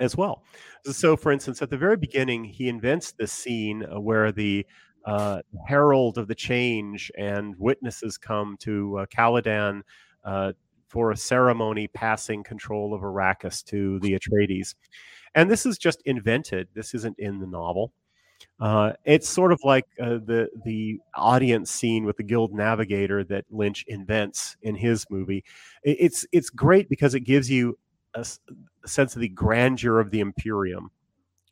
A: as well. So, for instance, at the very beginning, he invents this scene uh, where the uh, herald of the change and witnesses come to uh, Caladan uh, for a ceremony passing control of Arrakis to the Atreides. And this is just invented. This isn't in the novel. Uh, it's sort of like uh, the the audience scene with the Guild Navigator that Lynch invents in his movie. It's it's great because it gives you a, a sense of the grandeur of the Imperium,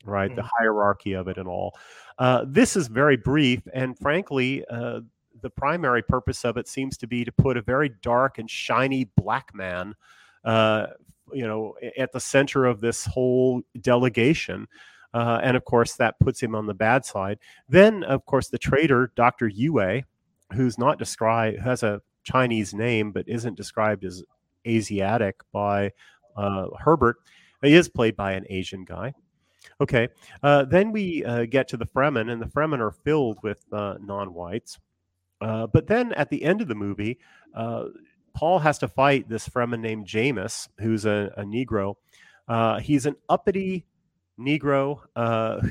A: right? Mm. The hierarchy of it and all. Uh, this is very brief, and frankly, uh, the primary purpose of it seems to be to put a very dark and shiny black man, uh, you know, at the center of this whole delegation. Uh, and of course, that puts him on the bad side. Then, of course, the traitor, Dr. Yue, who's not described, has a Chinese name, but isn't described as Asiatic by uh, Herbert. He is played by an Asian guy. Okay. Uh, then we uh, get to the Fremen, and the Fremen are filled with uh, non whites. Uh, but then at the end of the movie, uh, Paul has to fight this Fremen named Jamis, who's a, a Negro. Uh, he's an uppity Negro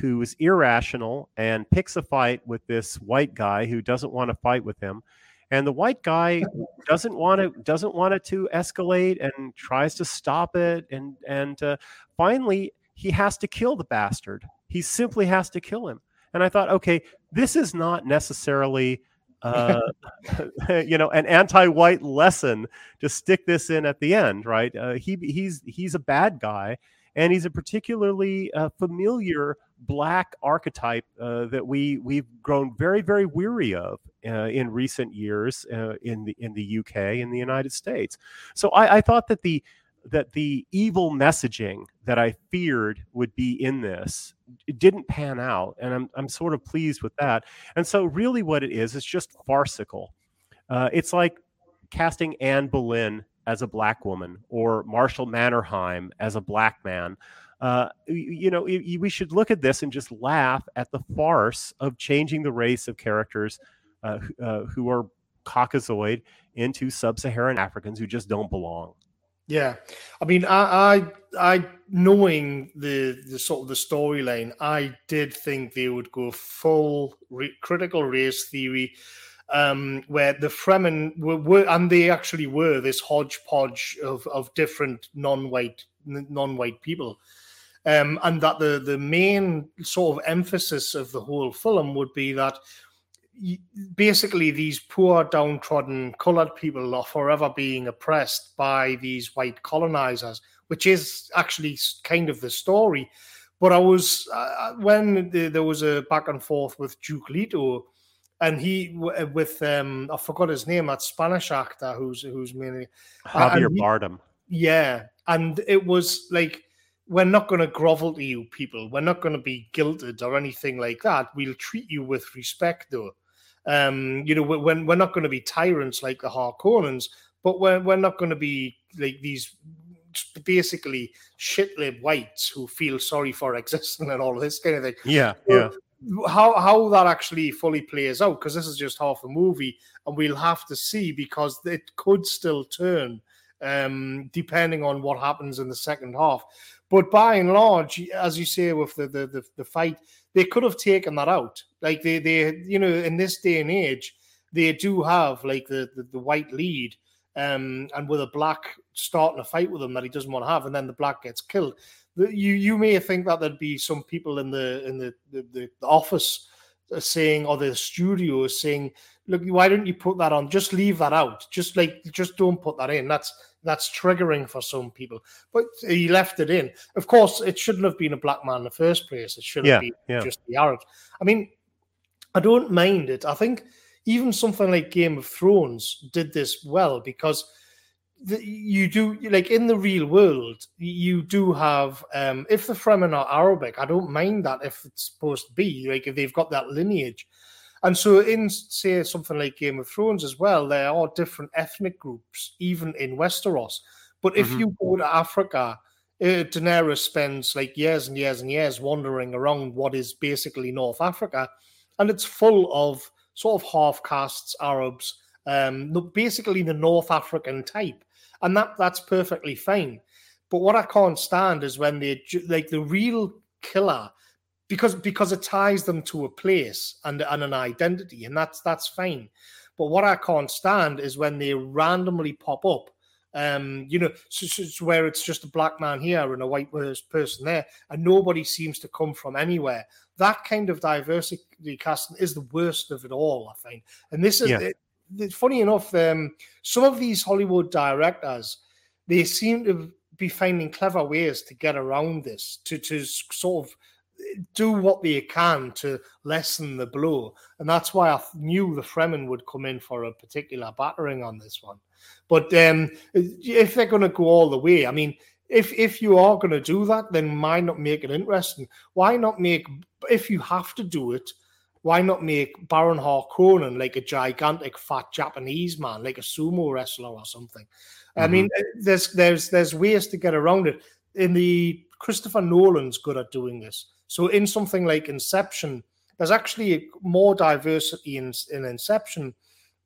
A: who is irrational and picks a fight with this white guy who doesn't want to fight with him and the white guy *laughs* doesn't want to doesn't want it to escalate and tries to stop it and and uh, finally he has to kill the bastard he simply has to kill him and i thought okay this is not necessarily uh, *laughs* *laughs* you know, an anti-white lesson to stick this in at the end, right? Uh, he he's he's a bad guy, and he's a particularly uh, familiar black archetype uh, that we we've grown very very weary of uh, in recent years uh, in the in the UK in the United States. So I, I thought that the that the evil messaging that I feared would be in this didn't pan out, and I'm I'm sort of pleased with that. And so, really, what it is is just farcical. Uh, it's like casting Anne Boleyn as a black woman or Marshall Mannerheim as a black man. Uh, you know, we should look at this and just laugh at the farce of changing the race of characters uh, uh, who are Caucasoid into sub-Saharan Africans who just don't belong.
B: Yeah, I mean, I, I, I knowing the the sort of the storyline, I did think they would go full re- critical race theory, um, where the Fremen were, were, and they actually were this hodgepodge of of different non-white non-white people, um, and that the the main sort of emphasis of the whole film would be that basically these poor downtrodden colored people are forever being oppressed by these white colonizers which is actually kind of the story. But i was uh, when the, there was a back and forth with duke leto and he with um i forgot his name that spanish actor who's who's mainly
A: javier he, bardem.
B: Yeah and it was like we're not going to grovel to you people. We're not going to be guilted or anything like that. We'll treat you with respect though um, you know, when we're not going to be tyrants like the Harkonnens, but we're we're not going to be like these basically shitlib whites who feel sorry for *laughs* existing and all of this kind of thing.
A: Yeah, yeah.
B: How how that actually fully plays out because this is just half a movie, and we'll have to see because it could still turn um, depending on what happens in the second half. But by and large, as you say, with the the, the, the fight, they could have taken that out. Like they they you know in this day and age, they do have like the the, the white lead. Um, and with a black starting a fight with him that he doesn't want to have, and then the black gets killed. You you may think that there'd be some people in the in the the, the office saying or the studio saying, look, why don't you put that on? Just leave that out. Just like just don't put that in. That's that's triggering for some people. But he left it in. Of course, it shouldn't have been a black man in the first place. It should have yeah, been yeah. just the Arabs. I mean, I don't mind it. I think even something like Game of Thrones did this well because the, you do like in the real world you do have um if the Fremen are Arabic I don't mind that if it's supposed to be like if they've got that lineage and so, in say something like Game of Thrones as well, there are different ethnic groups, even in Westeros. But if mm-hmm. you go to Africa, uh, Daenerys spends like years and years and years wandering around what is basically North Africa, and it's full of sort of half castes, Arabs, um, basically the North African type, and that that's perfectly fine. But what I can't stand is when they like the real killer because because it ties them to a place and, and an identity, and that's that's fine. But what I can't stand is when they randomly pop up. Um, you know, where it's just a black man here and a white person there, and nobody seems to come from anywhere. That kind of diversity casting is the worst of it all, I think. And this is yeah. it, funny enough. Um, some of these Hollywood directors, they seem to be finding clever ways to get around this, to to sort of do what they can to lessen the blow. And that's why I knew the Fremen would come in for a particular battering on this one. But um, if they're going to go all the way, I mean, if if you are going to do that, then why not make it interesting? Why not make, if you have to do it, why not make Baron Harkonnen like a gigantic fat Japanese man, like a sumo wrestler or something? Mm-hmm. I mean, there's there's there's ways to get around it. In the Christopher Nolan's good at doing this. So in something like Inception, there's actually more diversity in, in Inception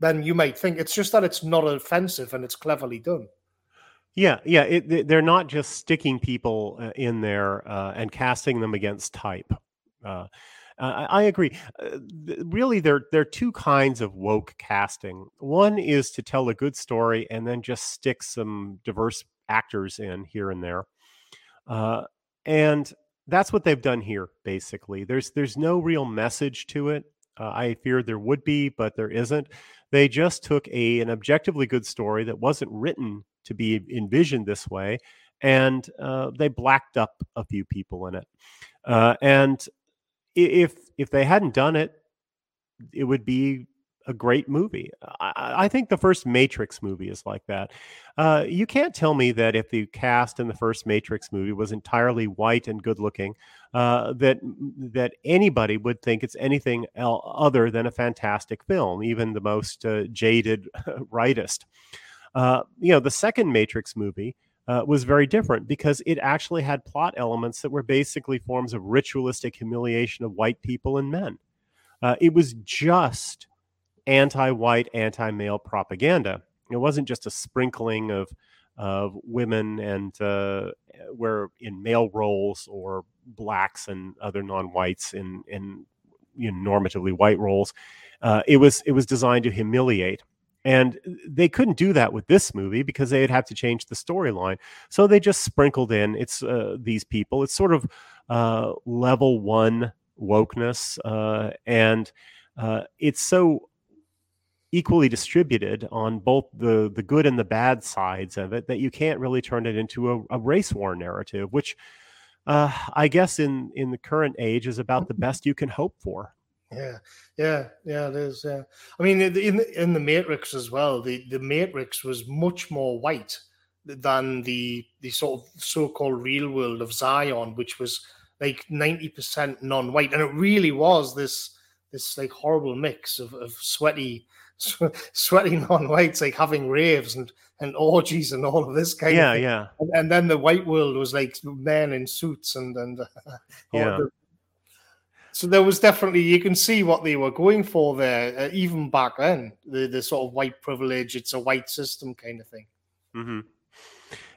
B: than you might think. It's just that it's not offensive and it's cleverly done.
A: Yeah, yeah. It, they're not just sticking people uh, in there uh, and casting them against type. Uh, I agree. Uh, really, there there are two kinds of woke casting. One is to tell a good story and then just stick some diverse actors in here and there. Uh, and that's what they've done here basically there's there's no real message to it Uh, I feared there would be, but there isn't. They just took a an objectively good story that wasn't written to be envisioned this way, and uh, they blacked up a few people in it. Uh, and if if they hadn't done it, it would be a great movie. I, I, think the first Matrix movie is like that. Uh, you can't tell me that if the cast in the first Matrix movie was entirely white and good looking, uh, that that anybody would think it's anything other than a fantastic film, even the most uh, jaded *laughs* rightist. Uh, you know, the second Matrix movie. Uh, was very different because it actually had plot elements that were basically forms of ritualistic humiliation of white people and men. Uh, it was just anti-white, anti-male propaganda. It wasn't just a sprinkling of of women and uh, in male roles or blacks and other non-whites in in you know, normatively white roles. Uh, it was it was designed to humiliate, and they couldn't do that with this movie because they'd have to change the storyline. So they just sprinkled in it's uh, these people. It's sort of uh, level one wokeness, uh, and uh, it's so equally distributed on both the the good and the bad sides of it that you can't really turn it into a, a race war narrative which uh, i guess in in the current age is about the best you can hope for.
B: Yeah. Yeah. Yeah it is. Yeah. I mean in in the matrix as well the the matrix was much more white than the the sort of so-called real world of zion which was like 90% non-white. And it really was this this like horrible mix of, of sweaty *laughs* sweaty on whites like having raves and, and orgies and all of this kind
A: yeah,
B: of
A: yeah yeah
B: and, and, then the white world was like men in suits and and uh, *laughs*
A: yeah. The,
B: so there was definitely you can see what they were going for there uh, even back then the the sort of white privilege it's a white system kind of thing
A: mm-hmm.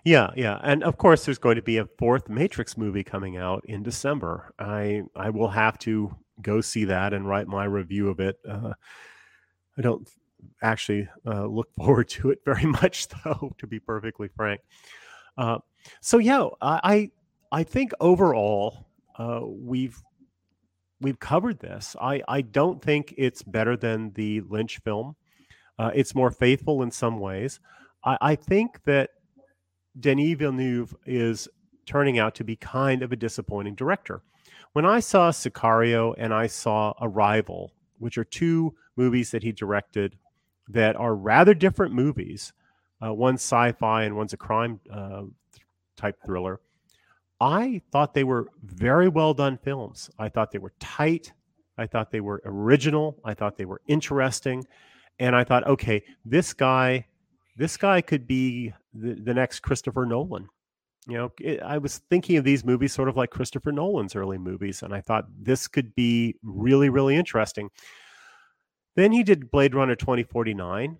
A: yeah yeah and of course there's going to be a fourth matrix movie coming out in december i i will have to go see that and write my review of it uh, I don't actually uh, look *laughs* forward to it very much, though, to be perfectly frank. Uh, so yeah, I I think overall uh, we've we've covered this. I I don't think it's better than the Lynch film. Uh, it's more faithful in some ways. I, I think that Denis Villeneuve is turning out to be kind of a disappointing director. When I saw Sicario and I saw Arrival, which are two movies that he directed that are rather different movies. Uh, one's sci-fi and one's a crime uh, type thriller. I thought they were very well done films. I thought they were tight. I thought they were original. I thought they were interesting, and I thought, okay, this guy, this guy could be the, the next Christopher Nolan. You know, it, I was thinking of these movies sort of like Christopher Nolan's early movies, and I thought this could be really, really interesting. Then he did Blade Runner 2049,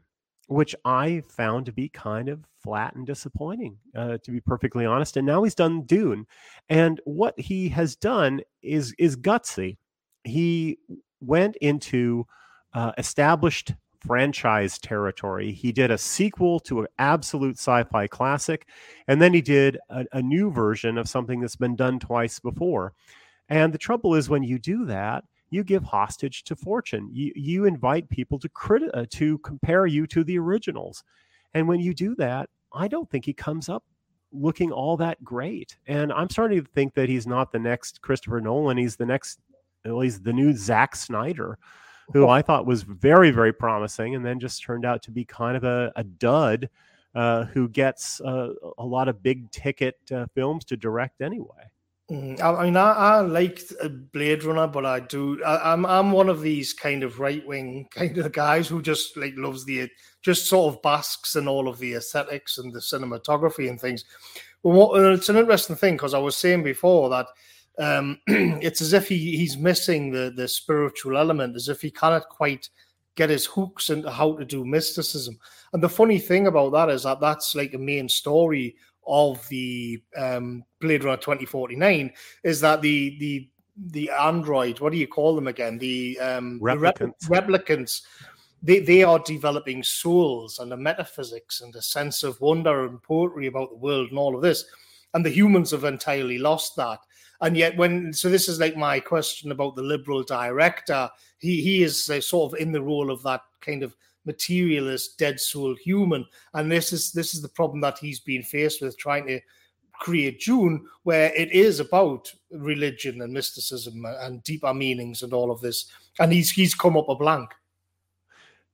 A: which I found to be kind of flat and disappointing, uh, to be perfectly honest. And now he's done Dune, and what he has done is is gutsy. He went into uh, established franchise territory. He did a sequel to an absolute sci-fi classic, and then he did a, a new version of something that's been done twice before. And the trouble is when you do that, you give hostage to fortune. You you invite people to crit- uh, to compare you to the originals, and when you do that, I don't think he comes up looking all that great. And I'm starting to think that he's not the next Christopher Nolan. He's the next, well, he's the new Zack Snyder, who I thought was very very promising, and then just turned out to be kind of a, a dud. Uh, who gets uh, a lot of big ticket uh, films to direct anyway.
B: Mm, I, mean, I, I like uh, Blade Runner, but I do. I, am I'm, I'm one of these kind of right wing *laughs* kind of guys who just like loves the just sort of basks in all of the aesthetics and the cinematography and things. Well, what, it's an interesting thing because I was saying before that um, *clears throat* it's as if he, he's missing the the spiritual element, as if he cannot quite get his hooks into how to do mysticism. And the funny thing about that is that that's like a main story of the um, Blade Runner 2049 is that the the the android, what do you call them again? The um,
A: replicants.
B: The replicants. They, they are developing souls and a metaphysics and a sense of wonder and poetry about the world and all of this. And the humans have entirely lost that. And yet, when so this is like my question about the liberal director. He he is uh, sort of in the role of that kind of materialist, dead soul human, and this is this is the problem that he's been faced with trying to create Dune, where it is about religion and mysticism and deeper meanings and all of this, and he's he's come up a blank.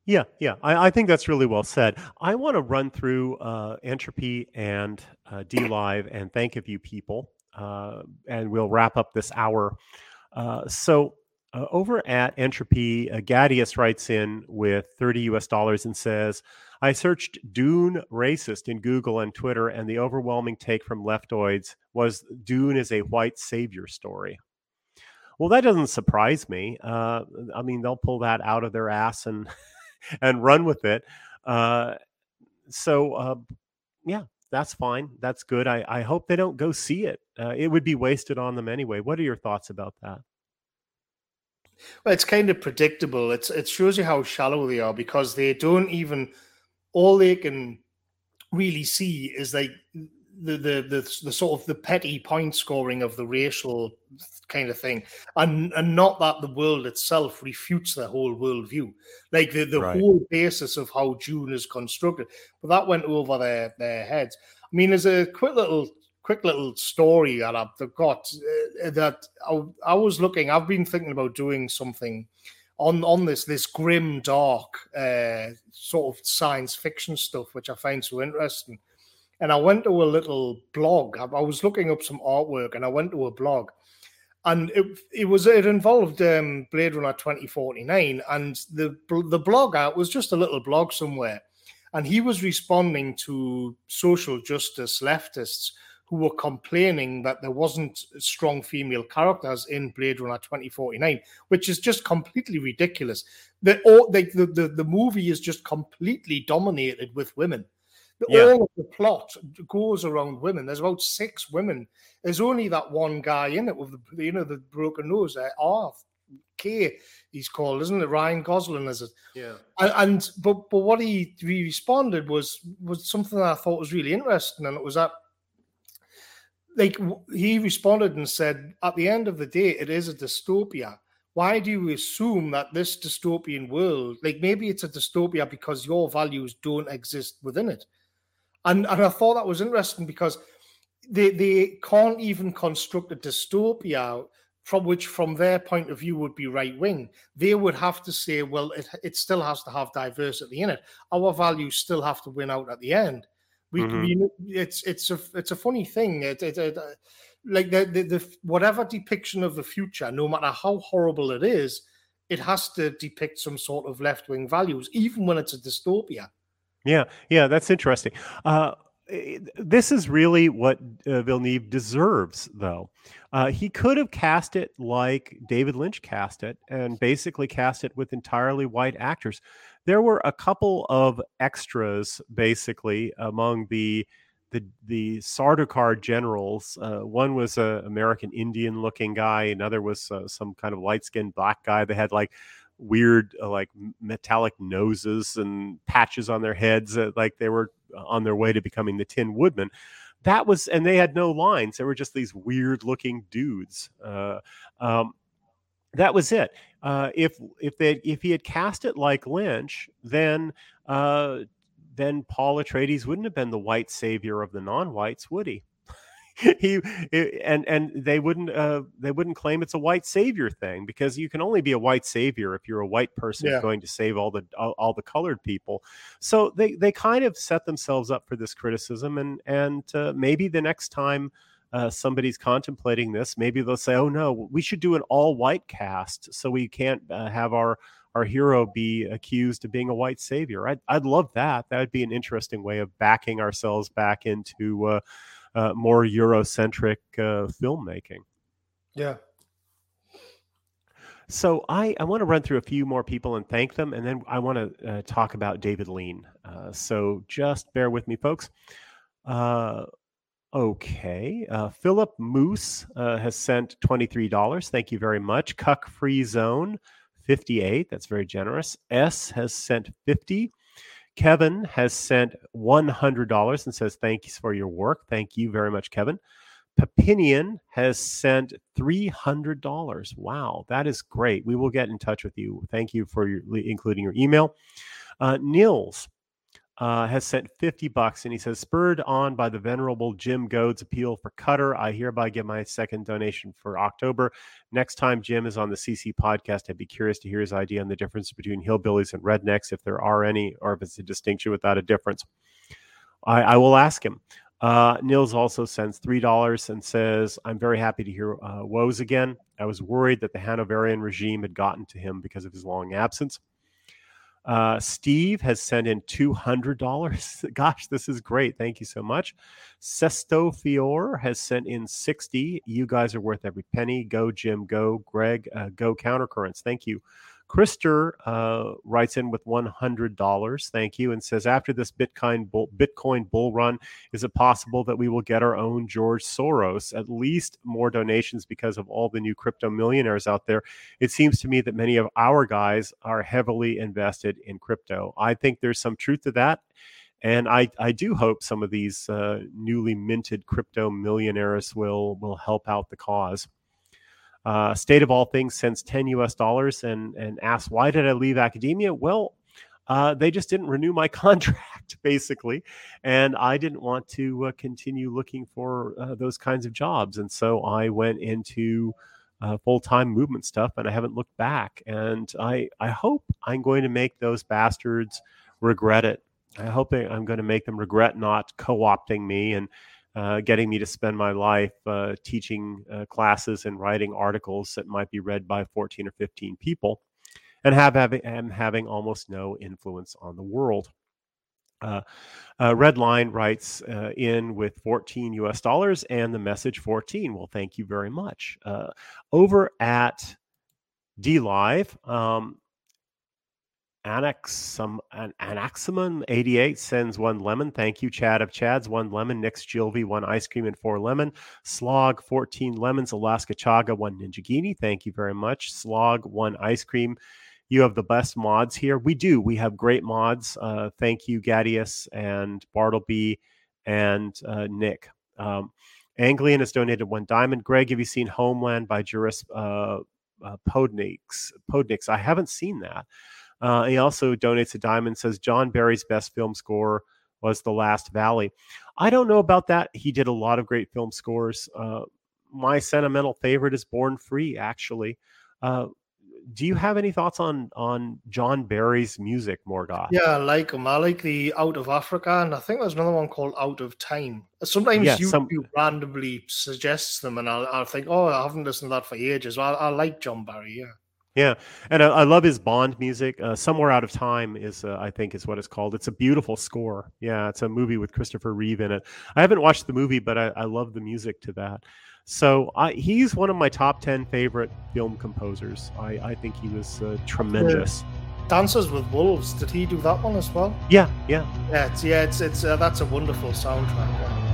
A: Yeah, yeah, I, I, think that's really well said. I want to run through uh, entropy and uh, DLive and thank a few people, uh, and we'll wrap up this hour. Uh, so uh, over at entropy, uh, Gadius writes in with 30 US dollars and says, I searched Dune racist in Google and Twitter, and the overwhelming take from leftoids was Dune is a white savior story. Well, that doesn't surprise me. Uh, I mean, they'll pull that out of their ass and *laughs* and run with it. Uh, so, uh, yeah, that's fine. That's good. I, I hope they don't go see it. Uh, it would be wasted on them anyway. What are your thoughts about that?
B: Well, it's kind of predictable. It's it shows you how shallow they are because they don't even all they can really see is like the the the, the sort of the petty point scoring of the racial kind of thing, and and not that the world itself refutes their whole worldview, like the the right. whole basis of how Dune is constructed. But that went over their their heads. I mean, there's a quick little quick little story that I've got uh, that I, I, was looking. I've been thinking about doing something on on this this grim, dark uh, sort of science fiction stuff, which I find so interesting. And I went to a little blog. I, I was looking up some artwork, and I went to a blog, and it it was it involved um, Blade Runner twenty forty nine, and the the blogger was just a little blog somewhere, and he was responding to social justice leftists who were complaining that there wasn't strong female characters in Blade Runner 2049, which is just completely ridiculous. The, the, the, the movie is just completely dominated with women. Yeah. All of the plot goes around women. There's about six women. There's only that one guy in it with the you know the broken nose. Uh, Arth K, he's called, isn't it? Ryan Gosling is it?
A: Yeah.
B: And, and but but what he, he responded was was something that I thought was really interesting, and it was that like he responded and said, at the end of the day, it is a dystopia. Why do you assume that this dystopian world, like maybe it's a dystopia because your values don't exist within it? And and I thought that was interesting because they they can't even construct a dystopia from which, from their point of view, would be right wing. They would have to say, well, it, it still has to have diversity in it. Our values still have to win out at the end. We, mm-hmm. we it's it's a it's a funny thing. It, it, it, uh, like the, the the whatever depiction of the future, no matter how horrible it is, it has to depict some sort of left wing values, even when it's a dystopia.
A: Yeah, yeah, that's interesting. Uh, this is really what uh, Villeneuve deserves, though. Uh, he could have cast it like David Lynch cast it, and basically cast it with entirely white actors there were a couple of extras basically among the the the Sardaukar generals. Uh, one was a American Indian looking guy. Another was uh, some kind of light skinned black guy. They had like weird uh, like metallic noses and patches on their heads, uh, like they were on their way to becoming the Tin Woodman. That was, and they had no lines. They were just these weird looking dudes. Uh, um, that was it. Uh, if if they if he had cast it like Lynch, then uh, then Paul Atreides wouldn't have been the white savior of the non-whites, would he? *laughs* he and and they wouldn't uh, they wouldn't claim it's a white savior thing because you can only be a white savior if you're a white person yeah. going to save all the all, all, the colored people. So they they kind of set themselves up for this criticism, and and uh, maybe the next time uh, somebody's contemplating this, maybe they'll say, "Oh no, we should do an all-white cast, so we can't uh, have our our hero be accused of being a white savior." I'd I'd love that. That would be an interesting way of backing ourselves back into uh, uh more Eurocentric uh, filmmaking.
B: Yeah.
A: So I, I want to run through a few more people and thank them, and then I want to uh, talk about David Lean. so just bear with me, folks. Uh, Okay. Uh, Philip Moose uh, has sent $23. Thank you very much. Cuck Free Zone, 58. That's very generous. S has sent 50. Kevin has sent $100 and says, Thanks for your work. Thank you very much, Kevin. Papinian has sent $300. Wow, that is great. We will get in touch with you. Thank you for your, including your email. Uh, Nils uh, has sent 50 bucks and he says, spurred on by the venerable Jim Goad's appeal for Cutter, I hereby give my second donation for October. Next time Jim is on the CC podcast, I'd be curious to hear his idea on the difference between hillbillies and rednecks, if there are any, or if it's a distinction without a difference. I, I will ask him. Uh, Nils also sends $3 and says, I'm very happy to hear uh, woes again. I was worried that the Hanoverian regime had gotten to him because of his long absence. Uh, Steve has sent in $200. *laughs* Gosh, this is great. Thank you so much. Sesto Fior has sent in 60. You guys are worth every penny. Go, Jim. Go, Greg. Uh, go, Countercurrents. Thank you. Krister uh, writes in with $100. Thank you. And says, after this Bitcoin bull, Bitcoin bull run, is it possible that we will get our own George Soros? At least more donations because of all the new crypto millionaires out there. It seems to me that many of our guys are heavily invested in crypto. I think there's some truth to that. And I, I do hope some of these uh, newly minted crypto millionaires will will help out the cause uh, state of all things sends 10 US dollars and, and asks, why did I leave academia? Well, uh, they just didn't renew my *laughs* contract, basically. And I didn't want to uh, continue looking for uh, those kinds of jobs. And so I went into uh, full time movement stuff and I haven't looked back. And I, I hope I'm going to make those bastards regret it. I hope I'm going to make them regret not co opting me and uh, getting me to spend my life uh, teaching uh, classes and writing articles that might be read by 14 or 15 people and have having, and having almost no influence on the world. Uh, uh, Red Line writes uh, in with 14 US dollars and the message 14. Well, thank you very much. over at DLive, um, Anaxum, an, Anaximum 88 sends one lemon. Thank you, Chad of Chad's. One lemon. Nick's Jilby, one ice cream and four lemon. Slog, 14 lemons. Alaska Chaga, one Ninjaghini. Thank you very much. Slog, one ice cream. You have the best mods here. We do. We have great mods. Uh, thank you, Gadius and Bartleby and uh, Nick. Um, Anglian has donated one diamond. Greg, have you seen Homeland by Juris uh, uh, Podnieks? Podnieks. I haven't seen that. Uh, he also donates a diamond. Says John Barry's best film score was The Last Valley. I don't know about that. He did a lot of great film scores. Uh, my sentimental favorite is Born Free. Actually, uh, do you have any thoughts on on John Barry's music, Morgoth?
B: Yeah, I like him. I like the Out of Africa, and I think there's another one called Out of Time. Sometimes yeah, YouTube some... randomly suggests them, and I'll, I'll, think, oh, I haven't listened to that for ages. I, I like John Barry. Yeah.
A: Yeah, and I, I, love his Bond music. Uh, Somewhere Out of Time is, uh, I think, is what it's called. It's a beautiful score. Yeah, it's a movie with Christopher Reeve in it. I haven't watched the movie, but I, I love the music to that. So I, he's one of my top ten favorite film composers. I, I think he was uh, tremendous.
B: Dances with Wolves. Did he do that one as well?
A: Yeah, yeah,
B: yeah. It's yeah. It's it's uh, that's a wonderful soundtrack.